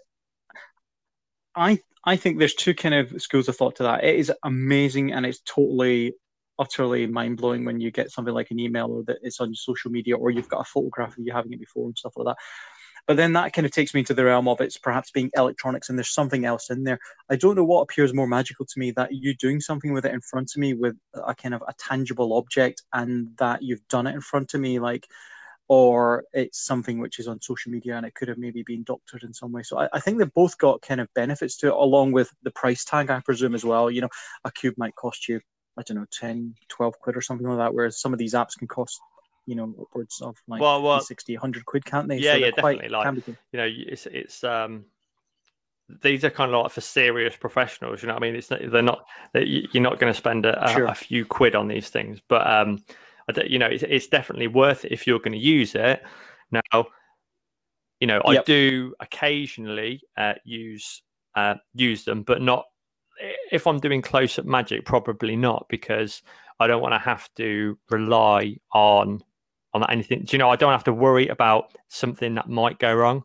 I I think there's two kind of schools of thought to that. It is amazing and it's totally, utterly mind blowing when you get something like an email or that it's on social media or you've got a photograph of you having it before and stuff like that. But then that kind of takes me to the realm of it's perhaps being electronics and there's something else in there. I don't know what appears more magical to me that you doing something with it in front of me with a kind of a tangible object and that you've done it in front of me. Like, or it's something which is on social media and it could have maybe been doctored in some way. So I, I, think they've both got kind of benefits to it, along with the price tag, I presume, as well. You know, a cube might cost you, I don't know, 10, 12 quid or something like that, whereas some of these apps can cost, you know, upwards of like well, well, 60, 100 quid, can't they?
Yeah, so yeah, definitely. Like, you know, it's, it's, um, these are kind of like for serious professionals, you know what I mean? It's they're not, you're not going to spend a, sure. a few quid on these things, but, um, you know, it's, it's definitely worth it if you're going to use it. Now, you know, I
Yep.
do occasionally uh, use uh, use them, but not if I'm doing close up magic. Probably not because I don't want to have to rely on on anything. Do you know? I don't have to worry about something that might go wrong.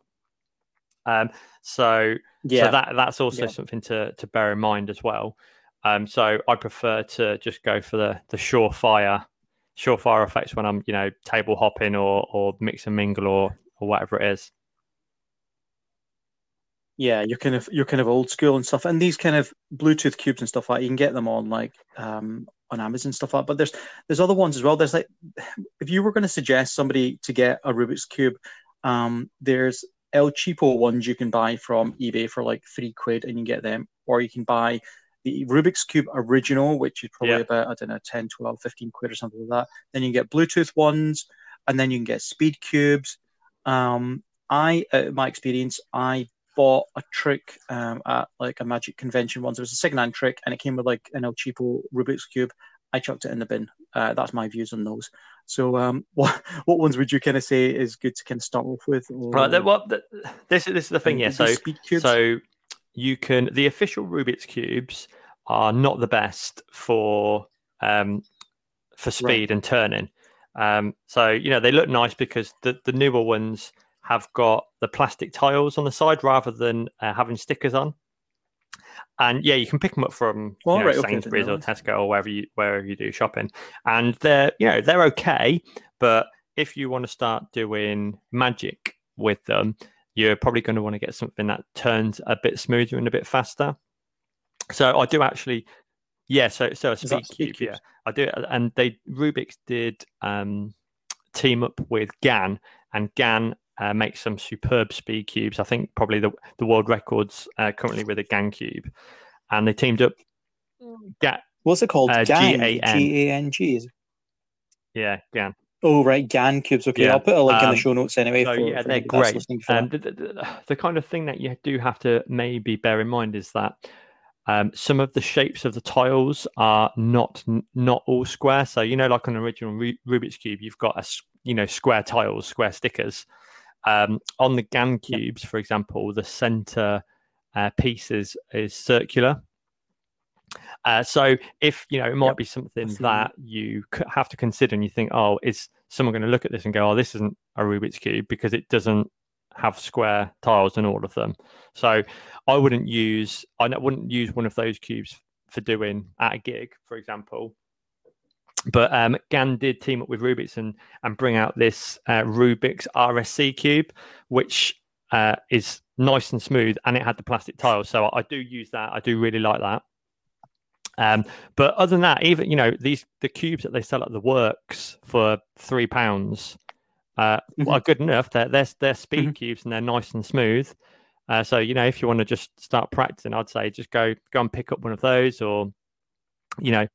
Um, so
Yeah.
so that that's also
Yeah.
something to to bear in mind as well. Um, so I prefer to just go for the the surefire surefire effects when I'm you know table hopping or or mix and mingle or or whatever it is.
Yeah, you're kind of you're kind of old school and stuff. And these kind of Bluetooth cubes and stuff like you can get them on like um on Amazon stuff like. But there's there's other ones as well. There's like if you were going to suggest somebody to get a Rubik's cube, um, there's El Cheapo ones you can buy from eBay for like three quid and you get them, or you can buy the Rubik's Cube original, which is probably
Yeah.
about I don't know 10, 12, 15 quid or something like that. Then you can get Bluetooth ones, and then you can get speed cubes. Um, I, uh, my experience, I bought a trick um, at like a magic convention once. It was a second-hand trick, and it came with like an El Cheapo Rubik's cube. I chucked it in the bin. Uh, that's my views on those. So, um, what what ones would you kind of say is good to kind of start off with? Or,
Right. That, well, th this is this is the thing. Yeah. So so you can the official Rubik's cubes are not the best for um for speed and turning. Um, so you know they look nice because the the newer ones have got the plastic tiles on the side rather than uh, having stickers on. And yeah, you can pick them up from
Oh,
you know,
right, okay, I didn't
Sainsbury's or. Tesco or wherever you wherever you do shopping, and they're you know they're okay. But if you want to start doing magic with them, you're probably going to want to get something that turns a bit smoother and a bit faster. So I do actually, yeah. So so a speed
speed
cube, yeah. I do, and they Rubik's did um, team up with GAN, and GAN uh, makes some superb speed cubes. I think probably the the world records uh, currently with a GAN cube, and they teamed up. Ga-
What's it called?
uh,
GAN. G-A-N-G.
Yeah, GAN.
Oh, right. GAN cubes. Okay.
Yeah.
I'll put a link in
Um,
the show notes anyway.
so
for,
yeah,
for
they're great. Um, the, the, the- the kind of thing that you do have to maybe bear in mind is that um, some of the shapes of the tiles are not not all square. So you know, like on an original Rubik's cube, you've got a you know square tiles, square stickers. Um, on the GAN cubes, for example, the center uh, piece is, is circular. Uh, so if you know, it might
Yep,
be something that you have to consider, and you think, oh, is someone going to look at this and go, oh, this isn't a Rubik's cube because it doesn't have square tiles in all of them. So I wouldn't use i wouldn't use one of those cubes for doing at a gig, for example. But um, GAN did team up with Rubik's and and bring out this uh, Rubik's RSC cube, which uh, is nice and smooth, and it had the plastic tiles. So I, I do use that. I do really like that. Um, but other than that, even you know these the cubes that they sell at the works for three pounds uh,
Mm-hmm.
are good enough. They're they're, they're speed cubes and they're nice and smooth. Uh, so you know if you want to just start practicing, I'd say just go go and pick up one of those, or you know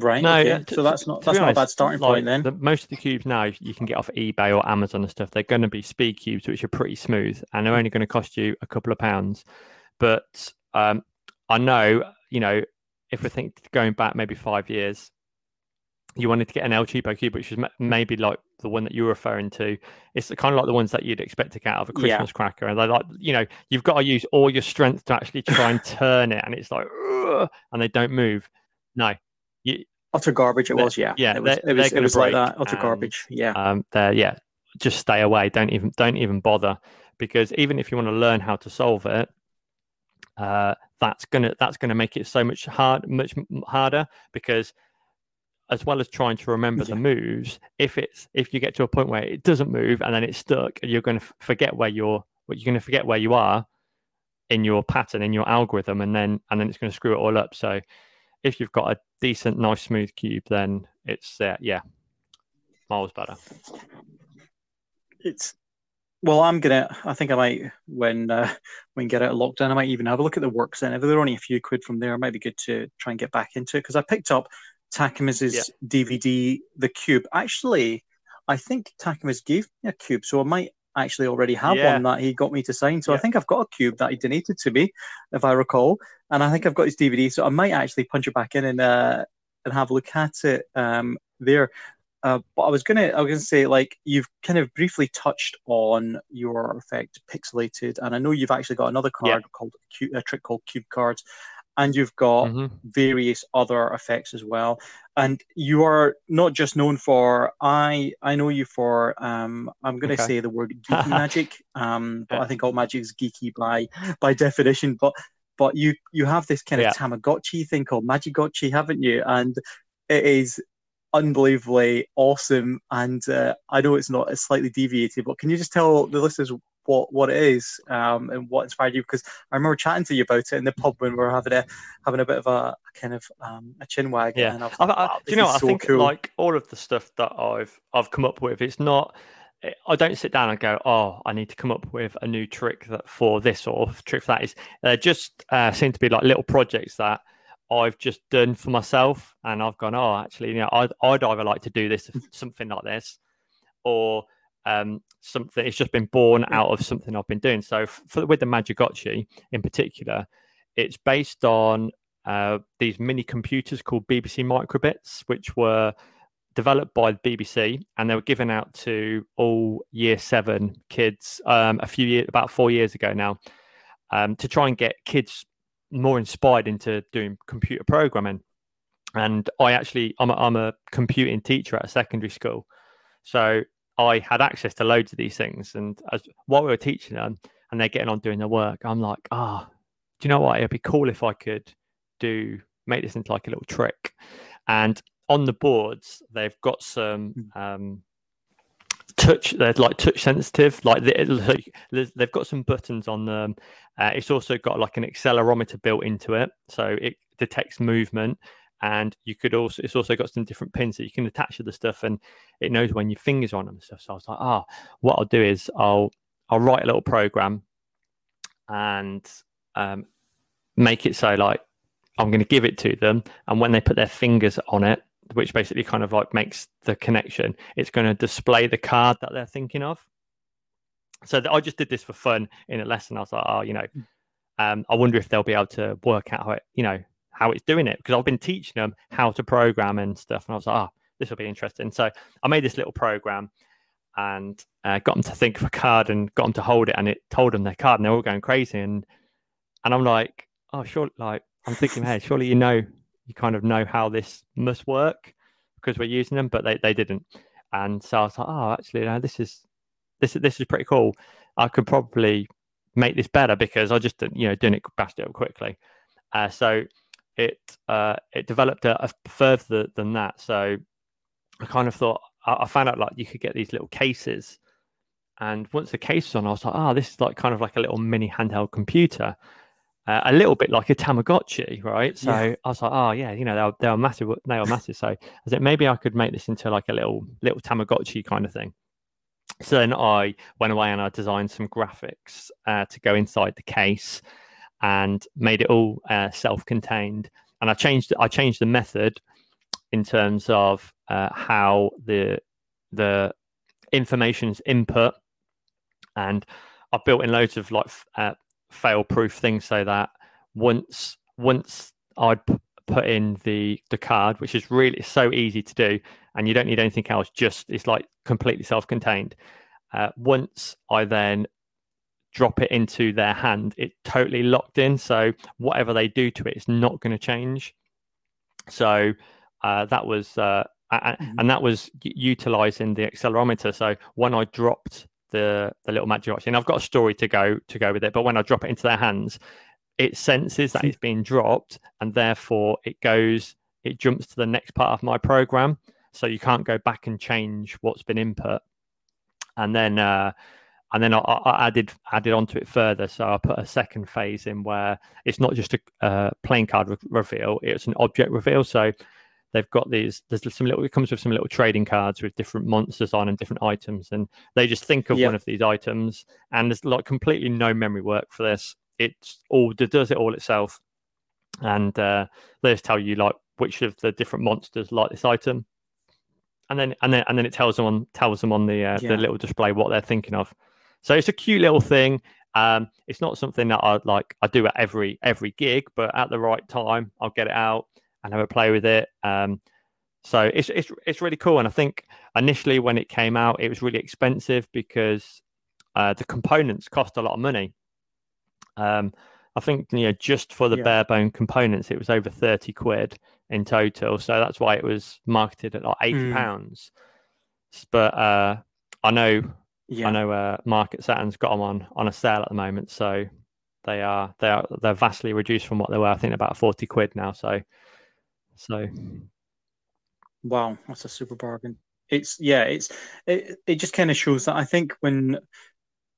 Right.
no,
okay.
uh,
so that's not that's
be
not a bad starting
like,
point then.
the- most of the cubes now you can get off eBay or Amazon and stuff. They're going to be speed cubes, which are pretty smooth, and they're only going to cost you a couple of pounds. But um, I know, you know, if we think going back maybe five years, you wanted to get an El Cheapo cube, which is ma- maybe like the one that you're referring to. It's kind of like the ones that you'd expect to get out of a
Yeah.
Christmas cracker, and they're like, you know, you've got to use all your strength to actually try and turn it, and it's like, and they don't move. No, you,
Utter garbage. It was. Yeah.
yeah,
It was.
they're-
It was, it was like that. Utter
and-
garbage. Yeah.
um yeah just stay away don't even don't even bother because even if you want to learn how to solve it uh that's gonna that's gonna make it so much hard much harder because as well as trying to remember
Yeah.
the moves if it's if you get to a point where it doesn't move and then it's stuck and you're going to forget where you're what you're going to forget where you are in your pattern in your algorithm and then and then it's going to screw it all up so if you've got a decent nice smooth cube then it's uh, yeah miles better
It's well, I'm gonna. I think I might when uh, when we get out of lockdown. I might even have a look at the works. And if they're only a few quid from there, it might be good to try and get back into it because I picked up Takamiz'
Yeah.
DVD, The Cube. Actually, I think Takamiz gave me a cube, so I might actually already have
Yeah.
one that he got me to sign. So I think I've got a cube that he donated to me, if I recall, and I think I've got his DVD. So I might actually punch it back in and uh, and have a look at it um, there. uh, but I was gonna, I was gonna say, like you've kind of briefly touched on your effect pixelated, and I know you've actually got another card
Yeah.
called a trick called cube cards, and you've got
Mhm.
various other effects as well. And you are not just known for I I know you for um I'm gonna
Okay.
say the word geeky magic. Um but. I think all magic is geeky by by definition. But but you you have this kind of Tamagotchi thing called Magigotchi, haven't you? And it is unbelievably awesome. And uh, I know it's not it's slightly deviated, but can you just tell the listeners what what it is um, and what inspired you? Because I remember chatting to you about it in the pub when we were having a having a bit of a kind of um, a chin wag.
Yeah.
and I was
I,
like,
I,
wow,
do you know? I
so
think
cool.
like all of the stuff that I've I've come up with, it's not. I don't sit down and go, "Oh, I need to come up with a new trick that for this or trick for that. Is uh, just uh, seem to be like little projects that I've just done for myself, and I've gone, "Oh, actually, you know, I'd, I'd either like to do this something like this, or um, something. It's just been born out of something I've been doing." So, for with the Magigotchi in particular, it's based on uh, these mini computers called BBC Microbits, which were developed by the BBC, and they were given out to all Year Seven kids um, a few years, about four years ago now, um, to try and get kids more inspired into doing computer programming. And I actually, I'm a, I'm a computing teacher at a secondary school, so I had access to loads of these things. And as while we were teaching them, and they're getting on doing their work, I'm like, ah, do you know what? It'd be cool if I could do make this into like a little trick. And on the boards, they've got some um, touch. They're like touch sensitive. Like, they, like they've got some buttons on them. Uh, it's also got like an accelerometer built into it, so it detects movement. And you could also, it's also got some different pins that you can attach to the stuff, and it knows when your fingers are on them and stuff. So I was like, ah, what I'll do is I'll I'll write a little program and um, make it so like I'm going to give it to them, and when they put their fingers on it, which basically kind of like makes the connection, it's going to display the card that they're thinking of. So I just did this for fun in a lesson. I was like, oh, you know, um, I wonder if they'll be able to work out how it, you know, how it's doing it because I've been teaching them how to program and stuff, and I was like, oh, this will be interesting. So I made this little program and uh, got them to think of a card and got them to hold it, and it told them their card, and they're all going crazy. And and I'm like, oh, sure, like I'm thinking, hey, surely you know, you kind of know how this must work because we're using them, but they, they didn't. And so I was like, oh, actually, no, this is this is this is pretty cool. I could probably make this better because I just you know doing it bashed it up quickly. Uh, so it uh, it developed a, a further than that. So I kind of thought I, I found out like you could get these little cases, and once the case was on, I was like, oh, this is like kind of like a little mini handheld computer. Uh, a little bit like a Tamagotchi, right? So
Yeah.
I was like, oh yeah, you know, they were, they were massive. They were massive. So I said maybe I could make this into like a little little Tamagotchi kind of thing. So then I went away and I designed some graphics uh, to go inside the case and made it all uh, self-contained. And I changed I changed the method in terms of uh, how the the information is input, and I built in loads of like f- uh, fail-proof thing so that once once I'd put in the the card, which is really so easy to do, and you don't need anything else. Just it's like completely self-contained. Uh, once I then drop it into their hand, it totally locked in. So whatever they do to it, it's not going to change. So uh, that was uh,
Mhm.
and that was utilizing the accelerometer. So when I dropped the the little magic watch, and I've got a story to go to go with it, but when I drop it into their hands, it senses that it's being dropped, and therefore it goes, it jumps to the next part of my program. So you can't go back and change what's been input. And then uh, and then I, I added added onto it further. So I put a second phase in where it's not just a uh, playing card re- reveal; it's an object reveal. So they've got these. There's some little. It comes with some little trading cards with different monsters on and different items, and they just think of
Yeah.
one of these items. And there's like completely no memory work for this. It's all it does it all itself, and uh, they just tell you like which of the different monsters like this item. And then, and then, and then it tells them on tells them on the uh,
Yeah.
the little display what they're thinking of. So it's a cute little thing. Um, it's not something that I like. I do at every every gig, but at the right time, I'll get it out and have a play with it. Um, so it's it's it's really cool. And I think initially when it came out, it was really expensive because uh, the components cost a lot of money. Um, I think you know just for the yeah. bare bone components, it was over thirty quid in total. So that's why it was marketed at like eighty hmm. pounds. Mm. But uh, I know yeah. I know uh, Market Saturn's got them on on a sale at the moment, so they are they are they're vastly reduced from what they were. I think about forty quid now. So so
wow, that's a super bargain. It's yeah, it's it, it just kind of shows that I think when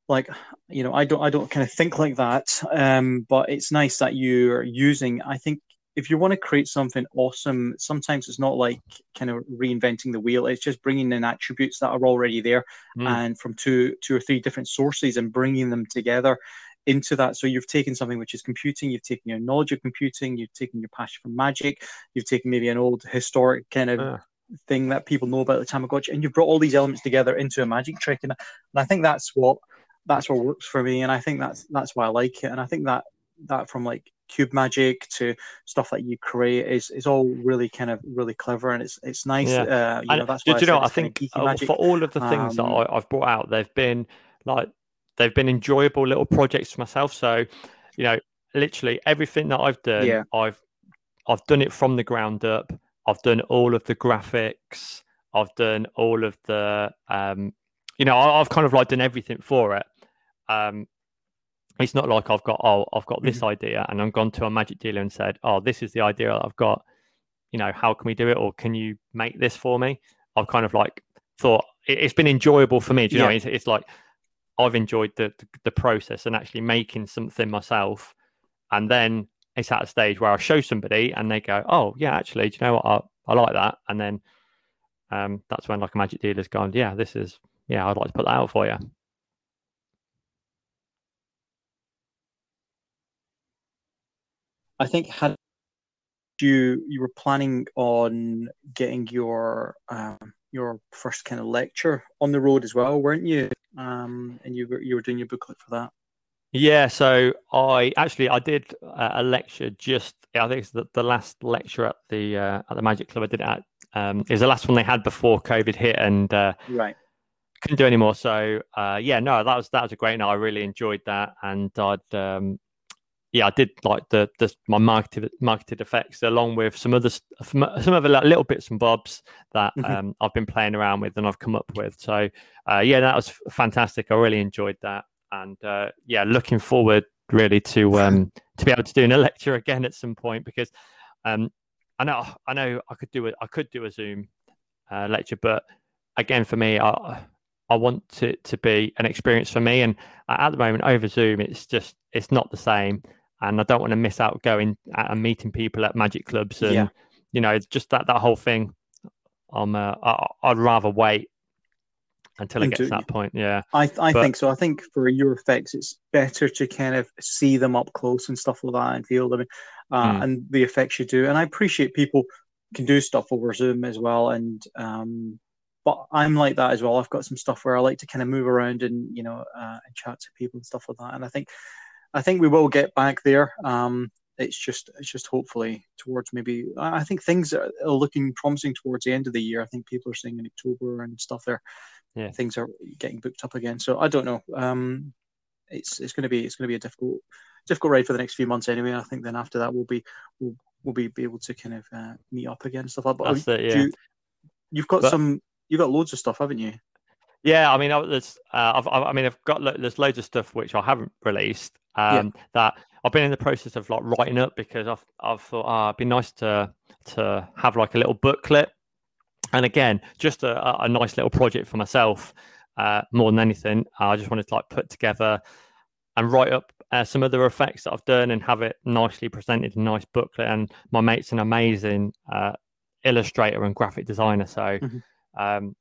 like you know I don't I don't kind of think like that, um, but it's nice that you're using. I think if you want to create something awesome, sometimes it's not like kind of reinventing the wheel. It's just bringing in attributes that are already there mm. and from two, two or three different sources and bringing them together into that. So you've taken something which is computing, you've taken your knowledge of computing, you've taken your passion for magic, you've taken maybe an old historic kind of uh. thing that people know about the Tamagotchi, and you've brought all these elements together into a magic trick. And, and I think that's what that's what works for me, and I think that's that's why I like it. And I think that that from like cube magic to stuff that you create is is all really kind of really clever and it's it's nice. Yeah. Uh, you know, that's
do, you know? I think uh, for all of the things um, that I, have brought out, they've been like they've been enjoyable little projects for myself. So, you know, literally everything that I've done, yeah. I've I've done it from the ground up. I've done all of the graphics. I've done all of the, um, you know, I, have kind of like done everything for it. Um, it's not like I've got oh I've got this mm-hmm. idea and I've gone to a magic dealer and said oh this is the idea I've got you know how can we do it or can you make this for me I've kind of like thought it, has been enjoyable for me do you yeah. know it's, it's, like I've enjoyed the, the, the process and actually making something myself. And then it's at a stage where I show somebody and they go oh yeah actually do you know what? I, I like that. And then um, that's when like a magic dealer's gone yeah this is yeah I'd like to put that out for you
I think had you you were planning on getting your um, your first kind of lecture on the road as well, weren't you? Um, and you were you were doing your booklet for that.
Yeah, so I actually I did a lecture just I think it's the, the last lecture at the uh, at the Magic Club I did it at um, it was the last one they had before COVID hit and uh,
right
couldn't do anymore. So uh, yeah, no, that was that was a great night. I really enjoyed that, and I'd um, yeah, I did like the the my marketed marketed effects along with some other some other little bits and bobs that mm-hmm. um, I've been playing around with and I've come up with. So uh, yeah, that was fantastic. I really enjoyed that, and uh, yeah, looking forward really to um, to be able to do a lecture again at some point because um, I know I know I could do it. I could do a Zoom uh, lecture, but again, for me, I I want it to be an experience for me. And at the moment, over Zoom, it's just it's not the same and I don't want to miss out going and meeting people at magic clubs and yeah. you know it's just that that whole thing. I'm uh, I, would rather wait until it gets to that point. Yeah,
I I but, think so. I think for your effects, it's better to kind of see them up close and stuff like that and feel them uh, mm. and the effects you do. And I appreciate people can do stuff over Zoom as well. And um, but I'm like that as well. I've got some stuff where I like to kind of move around and you know uh, and chat to people and stuff like that. And I think I think we will get back there. Um, it's just it's just hopefully towards maybe I think things are looking promising towards the end of the year. I think people are saying in October and stuff there. Yeah. Things are getting booked up again. So I don't know. Um, it's it's going to be it's going to be a difficult difficult ride for the next few months anyway. I think then after that we'll be we'll we'll be, be able to kind of uh, meet up again and stuff like that. But
That's yeah.
you, have got but, some you've got loads of stuff, haven't you?
Yeah, I mean, there's, uh, I've, I mean, I've got there's loads of stuff which I haven't released um, yeah. that I've been in the process of like writing up because I've I've thought oh, it'd be nice to to have like a little booklet, and again, just a, a nice little project for myself. Uh, more than anything, I just wanted to like put together and write up uh, some other effects that I've done and have it nicely presented in a nice booklet. And my mate's an amazing uh, illustrator and graphic designer, so. Mm-hmm. Um,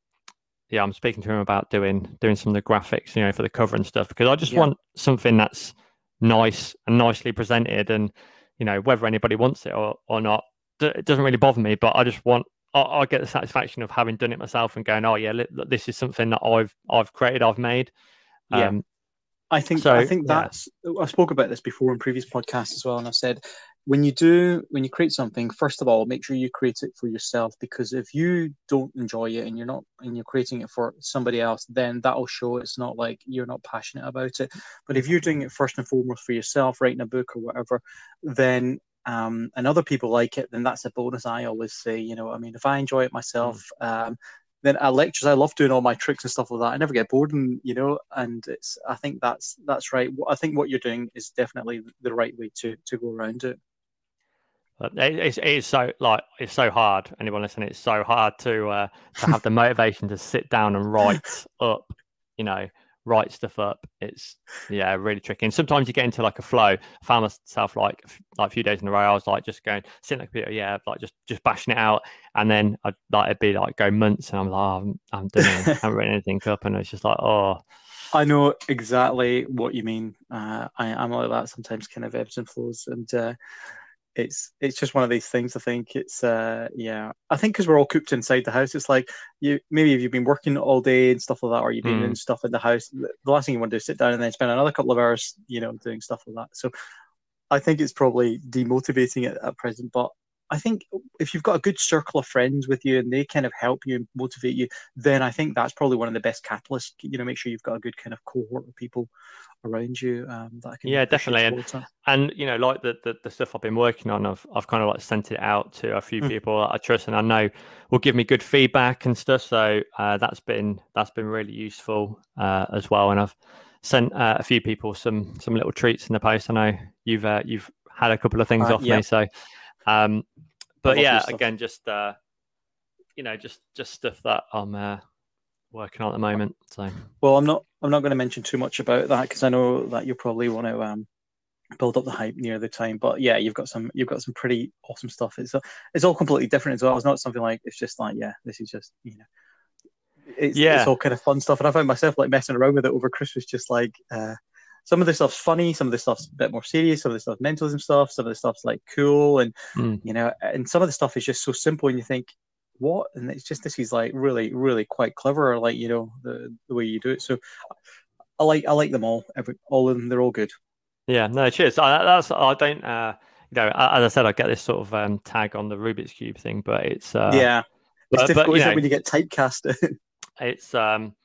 yeah, I'm speaking to him about doing doing some of the graphics, you know, for the cover and stuff because I just yeah. want something that's nice and nicely presented, and you know, whether anybody wants it or, or not, it doesn't really bother me. But I just want I, I get the satisfaction of having done it myself and going, oh yeah, this is something that I've I've created, I've made.
Yeah. Um, I think so, I think that's yeah. I spoke about this before in previous podcasts as well, and I've said when you do when you create something first of all make sure you create it for yourself because if you don't enjoy it and you're not and you're creating it for somebody else then that'll show. It's not like you're not passionate about it. But if you're doing it first and foremost for yourself writing a book or whatever then um, and other people like it then that's a bonus. I always say you know i mean? If i enjoy it myself mm. um, then at lectures i love doing all my tricks and stuff like that. I never get bored and you know and it's i think that's that's right. I think what you're doing is definitely the right way to to go around it
it's, it is so like it's so hard. Anyone listening, it's so hard to uh, to have the motivation to sit down and write up. You know, write stuff up. It's yeah, really tricky. And sometimes you get into like a flow. I found myself like like a few days in a row. I was like just going sitting at the computer, yeah, like just just bashing it out. And then I'd like it'd be like go months, and I'm like, oh, I'm, I'm doing, I haven't written anything up, and it's just like, oh.
I know exactly what you mean. Uh, I, am like that sometimes, kind of ebbs and flows, and uh, it's it's just one of these things. I think it's uh yeah. I think because we're all cooped inside the house, it's like you maybe if you've been working all day and stuff like that, or you've been mm. doing stuff in the house, the last thing you want to do is sit down and then spend another couple of hours, you know, doing stuff like that. So I think it's probably demotivating at, at present, but I think if you've got a good circle of friends with you and they kind of help you and motivate you, then I think that's probably one of the best catalysts. You know, make sure you've got a good kind of cohort of people around you um, that can.
yeah, definitely. And, and you know, like the, the, the stuff I've been working on, I've I've kind of like sent it out to a few mm. people I trust and I know will give me good feedback and stuff. So uh, that's been that's been really useful uh, as well. And I've sent uh, a few people some some little treats in the post. I know you've uh, you've had a couple of things uh, off yeah. me, so um, but yeah, again, just uh, you know, just just stuff that I'm uh, working on at the moment. So,
well, I'm not I'm not going to mention too much about that because I know that you probably want to um, build up the hype near the time. But yeah, you've got some you've got some pretty awesome stuff. It's it's all completely different as well. It's not something like it's just like yeah, this is just you know. It's, yeah. it's all kind of fun stuff, and I found myself like messing around with it over Christmas, just like uh, some of the stuff's funny, some of the stuff's a bit more serious, some of the stuff's mentalism stuff, some of the stuff's like cool, and mm. you know, and some of the stuff is just so simple, and you think, what? And it's just this is like really, really quite clever, like you know, the the way you do it. So I like I like them all, every all of them, they're all good.
Yeah, no, cheers. I, that's I don't. uh you know, as I said, I get this sort of um, tag on the Rubik's cube thing, but it's uh,
yeah, it's but, difficult but, you know, when you get typecast.
it's um,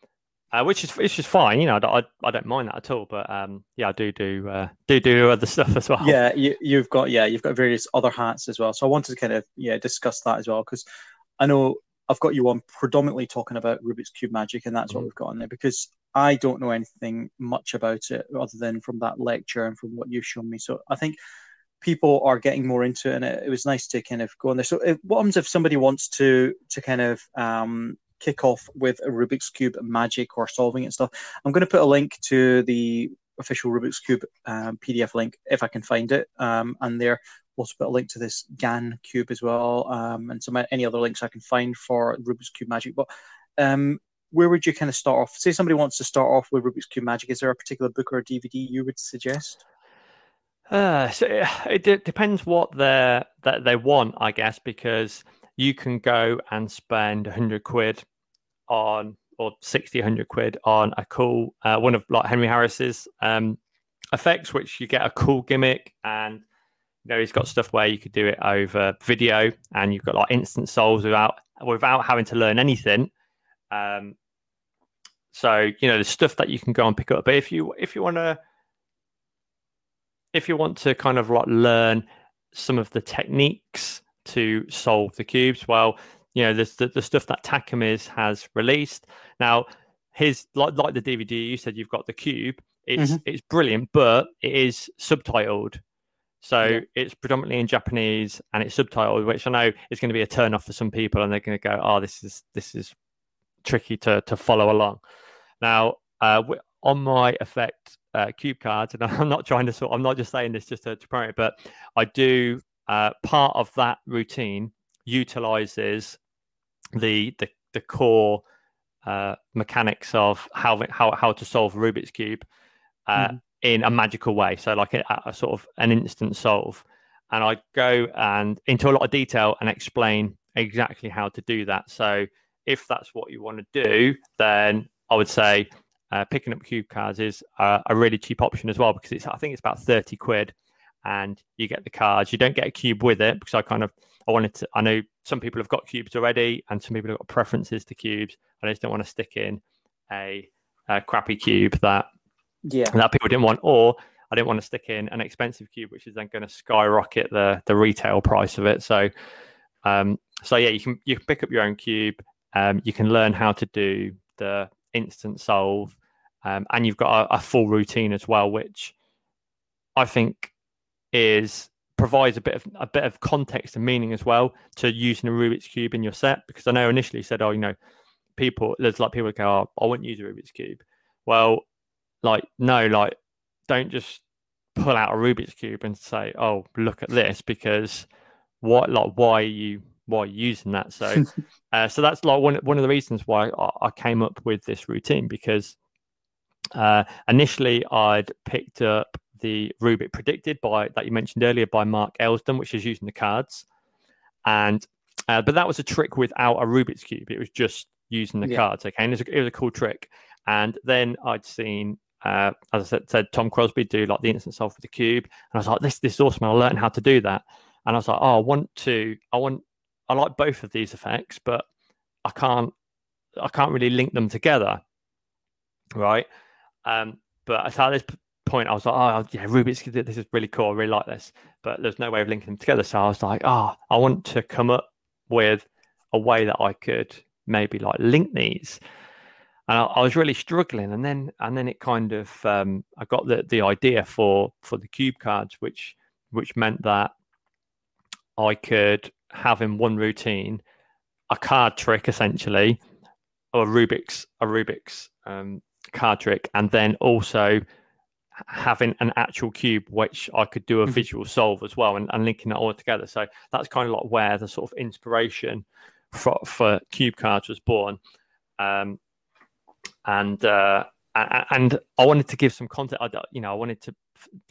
uh, which is which is fine. You know, I, I don't mind that at all. But um, yeah, I do do uh, do do other stuff as well.
Yeah, you, you've got yeah, you've got various other hats as well. So I wanted to kind of yeah discuss that as well because I know I've got you on predominantly talking about Rubik's Cube Magic, and that's mm-hmm. what we've got on there because I don't know anything much about it other than from that lecture and from what you've shown me. So I think people are getting more into it, and it, it was nice to kind of go on there. So if, what happens if somebody wants to to kind of um, kick off with a Rubik's Cube magic or solving it stuff. I'm going to put a link to the official Rubik's Cube um, PDF link if I can find it. Um, and there, we'll also put a link to this GAN cube as well, um, and some any other links I can find for Rubik's Cube magic. But um, where would you kind of start off? Say somebody wants to start off with Rubik's Cube magic. Is there a particular book or DVD you would suggest?
Uh, so it, it depends what they that they want, I guess, because you can go and spend 100 quid on or 60 100 quid on a cool uh, one of like henry harris's um, effects which you get a cool gimmick and you know he's got stuff where you could do it over video and you've got like instant solves without without having to learn anything. Um, so you know the stuff that you can go and pick up. But if you if you want to if you want to kind of like learn some of the techniques to solve the cubes well you know, the, the, the stuff that Takamiz has released. Now, his like like the DVD you said you've got the cube. It's mm-hmm. it's brilliant, but it is subtitled. So yeah. it's predominantly in Japanese and it's subtitled, which I know is going to be a turn off for some people, and they're going to go, "Oh, this is this is tricky to to follow along." Now, uh, on my effect uh, cube cards, and I'm not trying to sort, I'm not just saying this just to, to promote it, but I do uh, part of that routine utilizes the the, the core uh, mechanics of how how how to solve Rubik's cube uh, mm. in a magical way. So like a, a, sort of an instant solve, and I go and into a lot of detail and explain exactly how to do that. So if that's what you want to do, then I would say uh, picking up cube cards is uh, a really cheap option as well because it's I think it's about thirty quid, and you get the cards. You don't get a cube with it because I kind of I wanted to. I know some people have got cubes already, and some people have got preferences to cubes. I just don't want to stick in a, a crappy cube that
yeah
that people didn't want, or I didn't want to stick in an expensive cube, which is then going to skyrocket the the retail price of it. So, um, so yeah, you can you can pick up your own cube. Um, you can learn how to do the instant solve, um, and you've got a, a full routine as well, which I think is provides a bit of a bit of context and meaning as well to using a Rubik's cube in your set. Because I know initially said, oh, you know, people there's like people go, oh, I wouldn't use a Rubik's cube. Well, like no, like don't just pull out a Rubik's cube and say, oh, look at this, because what like why are you why are you using that? So, uh, so that's like one one of the reasons why I, I came up with this routine because uh, initially I'd picked up the Rubik predicted by that you mentioned earlier by Mark Elsdon, which is using the cards, and uh, but that was a trick without a Rubik's cube. It was just using the yeah. cards. Okay, and it was, a, it was, a, cool trick. And then I'd seen, uh, as I said, said, Tom Crosby do like the instant solve with the cube, and I was like, this this is awesome. I learned how to do that, and I was like, oh, I want to, I want, I like both of these effects, but I can't, I can't really link them together, right? Um, but at this point, I was like, oh, yeah, Rubik's, this is really cool. I really like this, but there's no way of linking them together. So I was like, oh, I want to come up with a way that I could maybe like link these. And I, I was really struggling, and then and then it kind of um, I got the the idea for for the cube cards, which which meant that I could have in one routine a card trick essentially, or a Rubik's a Rubik's um, card trick, and then also having an actual cube which I could do a mm-hmm. visual solve as well and, and linking it all together. So that's kind of like where the sort of inspiration for, for cube cards was born. Um, and uh, and I wanted to give some context. I, you know, I wanted to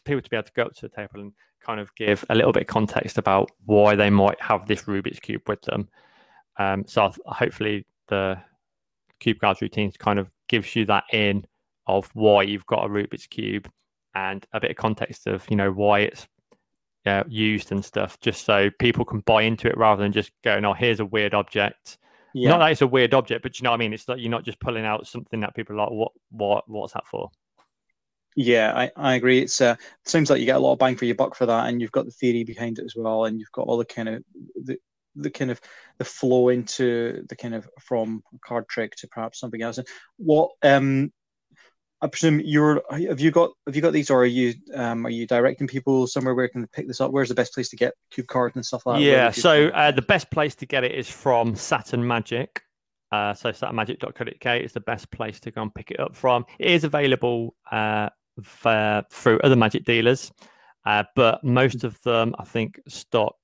people to be able to go up to the table and kind of give a little bit of context about why they might have this Rubik's cube with them. Um, so hopefully the cube cards routines kind of gives you that in of why you've got a Rubik's cube and a bit of context of you know why it's uh, used and stuff, just so people can buy into it rather than just going, "Oh, here's a weird object." Yeah. Not that it's a weird object, but you know what I mean. It's like you're not just pulling out something that people are like, "What? What? What's that for?"
Yeah, I, I agree. It's uh, it seems like you get a lot of bang for your buck for that, and you've got the theory behind it as well, and you've got all the kind of the the kind of the flow into the kind of from card trick to perhaps something else. And what um I presume you're have you got have you got these or are you um, are you directing people somewhere where you can pick this up? Where's the best place to get cube cards and stuff like that?
Yeah, so uh, the best place to get it is from Saturn Magic. Uh, so saturnmagic.co.uk is the best place to go and pick it up from. It is available uh, for, through other magic dealers, uh, but most of them I think stock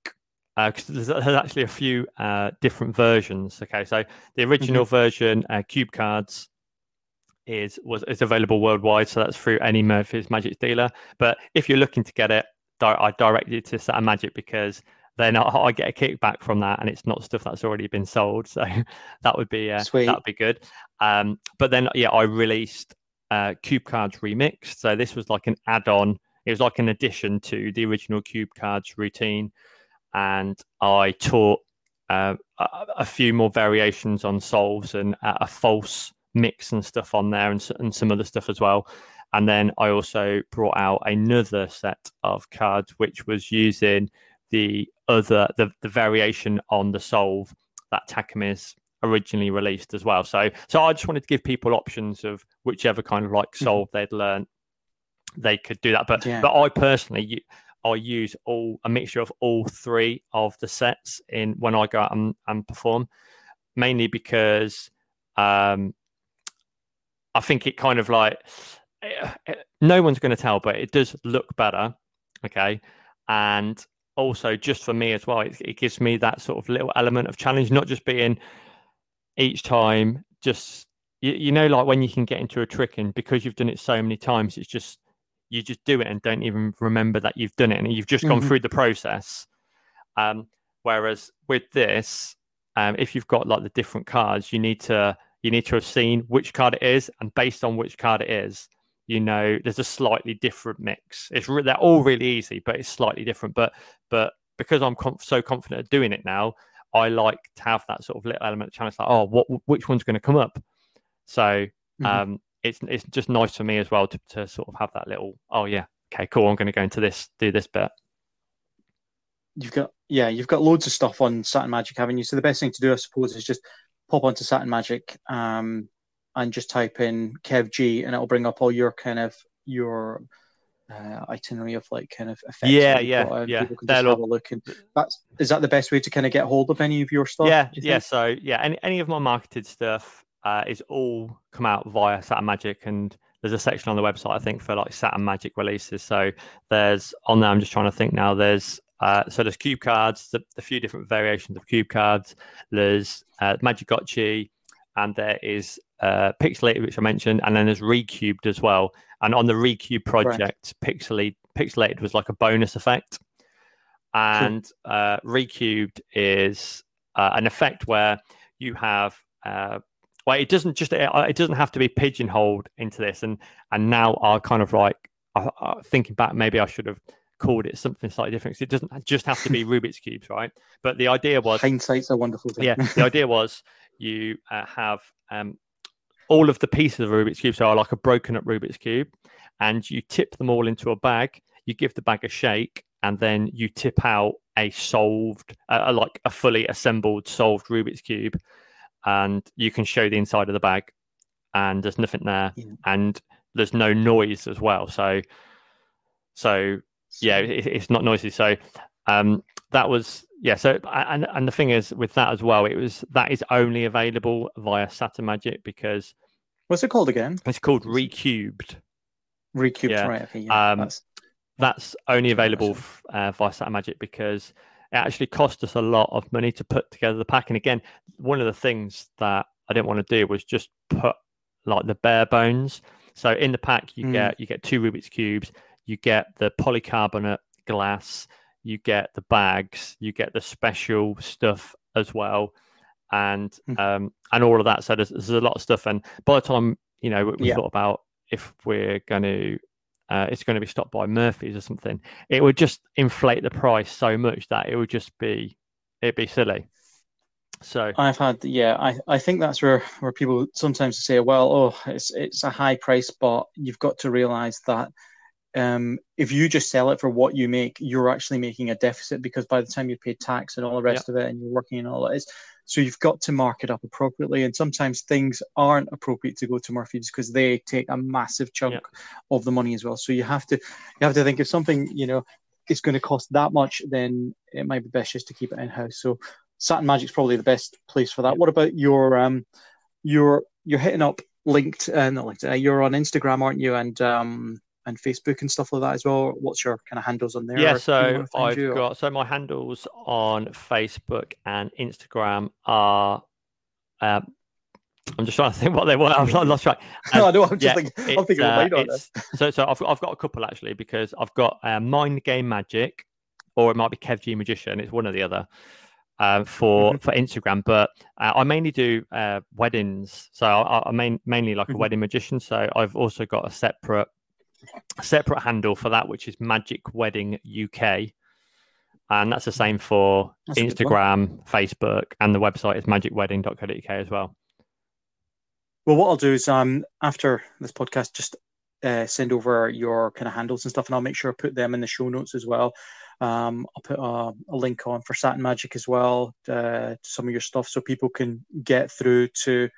because uh, there's, there's, actually a few uh, different versions. Okay, so the original mm-hmm. version, uh, cube cards, is was is available worldwide, so that's through any Murphy's Magic dealer. But if you're looking to get it, I direct you to Saturn Magic because then I, I, get a kickback from that, and it's not stuff that's already been sold. So that would be uh, that would be good. Um, but then yeah, I released uh, Cube Cards Remixed. So this was like an add-on. It was like an addition to the original Cube Cards routine, and I taught uh, a, a, few more variations on solves and a false mix and stuff on there and, and some other stuff as well. And then I also brought out another set of cards, which was using the other the, the variation on the solve that Takamiz originally released as well. So so I just wanted to give people options of whichever kind of like mm-hmm. solve they'd learned, they could do that. But yeah. but I personally I use all a mixture of all three of the sets in when I go out and, and perform, mainly because um, I think it kind of like no one's going to tell, but it does look better. Okay. And also, just for me as well, it, it gives me that sort of little element of challenge, not just being each time just you, you, know like when you can get into a trick and because you've done it so many times it's just you just do it and don't even remember that you've done it and you've just mm-hmm. gone through the process um, whereas with this um, if you've got like the different cards you need to you need to have seen which card it is, and based on which card it is, you know there's a slightly different mix. It's re- they're all really easy but it's slightly different. But but because i'm conf- so confident of doing it now i like to have that sort of little element of challenge like oh what which one's going to come up? So mm-hmm. um it's it's just nice for me as well to, to sort of have that little oh yeah okay cool i'm going to go into this do this bit.
You've got yeah you've got loads of stuff on saturn magic haven't you so the best thing to do i suppose is just pop onto saturn magic um and just type in Kev G, and it'll bring up all your kind of your uh, itinerary of like kind of effects.
Yeah, yeah, got, yeah.
People can just have a look, and that's is that the best way to kind of get hold of any of your stuff?
Yeah, yeah. So yeah, any any of my marketed stuff uh, is all come out via Saturn Magic, and there's a section on the website I think for like Saturn Magic releases. So there's on there. I'm just trying to think now. There's uh, so there's cube cards, the, the few different variations of cube cards. There's uh, and there is uh, Pixelated, which I mentioned, and then there's Recubed as well. And on the Recube project, right. Pixelated, Pixelated was like a bonus effect, and uh, Recubed is uh, an effect where you have. Uh, well, it doesn't just it doesn't have to be pigeonholed into this, and and now I kind of like thinking back, maybe I should have called it something slightly different. Because it doesn't just have to be Rubik's cubes, right? But the idea was
hindsight's a wonderful thing.
Yeah, the idea was you uh, have um, all of the pieces of Rubik's cube, so are like a broken up Rubik's cube, and you tip them all into a bag. You give the bag a shake, and then you tip out a solved, uh, like a fully assembled solved Rubik's cube, and you can show the inside of the bag, and there's nothing there, yeah. and there's no noise as well. So, so yeah, it, it's not noisy. So, um, that was yeah. So and and the thing is with that as well, it was that is only available via Saturn Magic because
what's it called again?
It's called Recubed.
Recubed, yeah. right? Okay, yeah,
um, that's, that's only available uh, via Saturn Magic because it actually cost us a lot of money to put together the pack. And again, one of the things that I didn't want to do was just put like the bare bones. So in the pack, you mm. get you get two Rubik's cubes, you get the polycarbonate glass, you get the bags, you get the special stuff as well, and mm. um, and all of that. So there's, there's a lot of stuff. And by the time you know we yeah. thought about if we're going to uh, it's going to be stopped by Murphy's or something, it would just inflate the price so much that it would just be it'd be silly. So
I've had yeah, I, I think that's where, where people sometimes say, well, oh, it's it's a high price, but you've got to realize that um, if you just sell it for what you make, you're actually making a deficit because by the time you pay tax and all the rest of it, and you're working and all that is, so you've got to mark it up appropriately. And sometimes things aren't appropriate to go to Murphy's because they take a massive chunk of the money as well. So you have to you have to think if something you know is going to cost that much, then it might be best just to keep it in house. So Saturn Magic's probably the best place for that. What about your um your you're hitting up linked uh, not linked uh, you're on Instagram, aren't you? And um and Facebook and stuff like that as well. What's your kind of handles on there?
Yeah, so I've you, got so my handles on Facebook and Instagram are. Um, I'm just trying to think what they were. I'm not lost track.
Um, I know. I'm just yeah, thinking. I'm thinking uh, on this.
So, so I've, I've got a couple actually because I've got uh, Mind Game Magic, or it might be Kev G Magician. It's one or the other. Uh, for mm-hmm. for Instagram, but uh, I mainly do uh, weddings. So I, I main, mainly like mm-hmm. a wedding magician. So I've also got a separate separate handle for that, which is Magic Wedding UK. And that's the same for that's Instagram, Facebook, and the website is magicwedding.co.uk as well.
Well, what I'll do is um, after this podcast, just uh, send over your kind of handles and stuff, and I'll make sure I put them in the show notes as well. Um, I'll put a, a, link on for Saturn Magic as well uh, to some of your stuff so people can get through to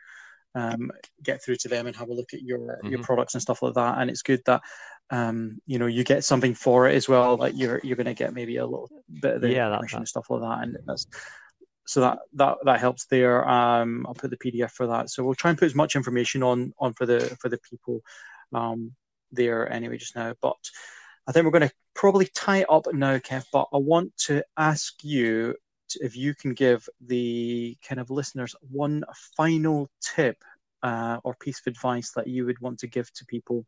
um, get through to them and have a look at your mm-hmm. your products and stuff like that. And it's good that um, you know you get something for it as well. Like you're you're going to get maybe a little bit of the yeah, information and stuff like that. And that's so that that that helps there. Um, I'll put the PDF for that. So we'll try and put as much information on on for the for the people um, there anyway just now. But I think we're going to probably tie it up now, Kev. But I want to ask you if you can give the kind of listeners one final tip uh, or piece of advice that you would want to give to people,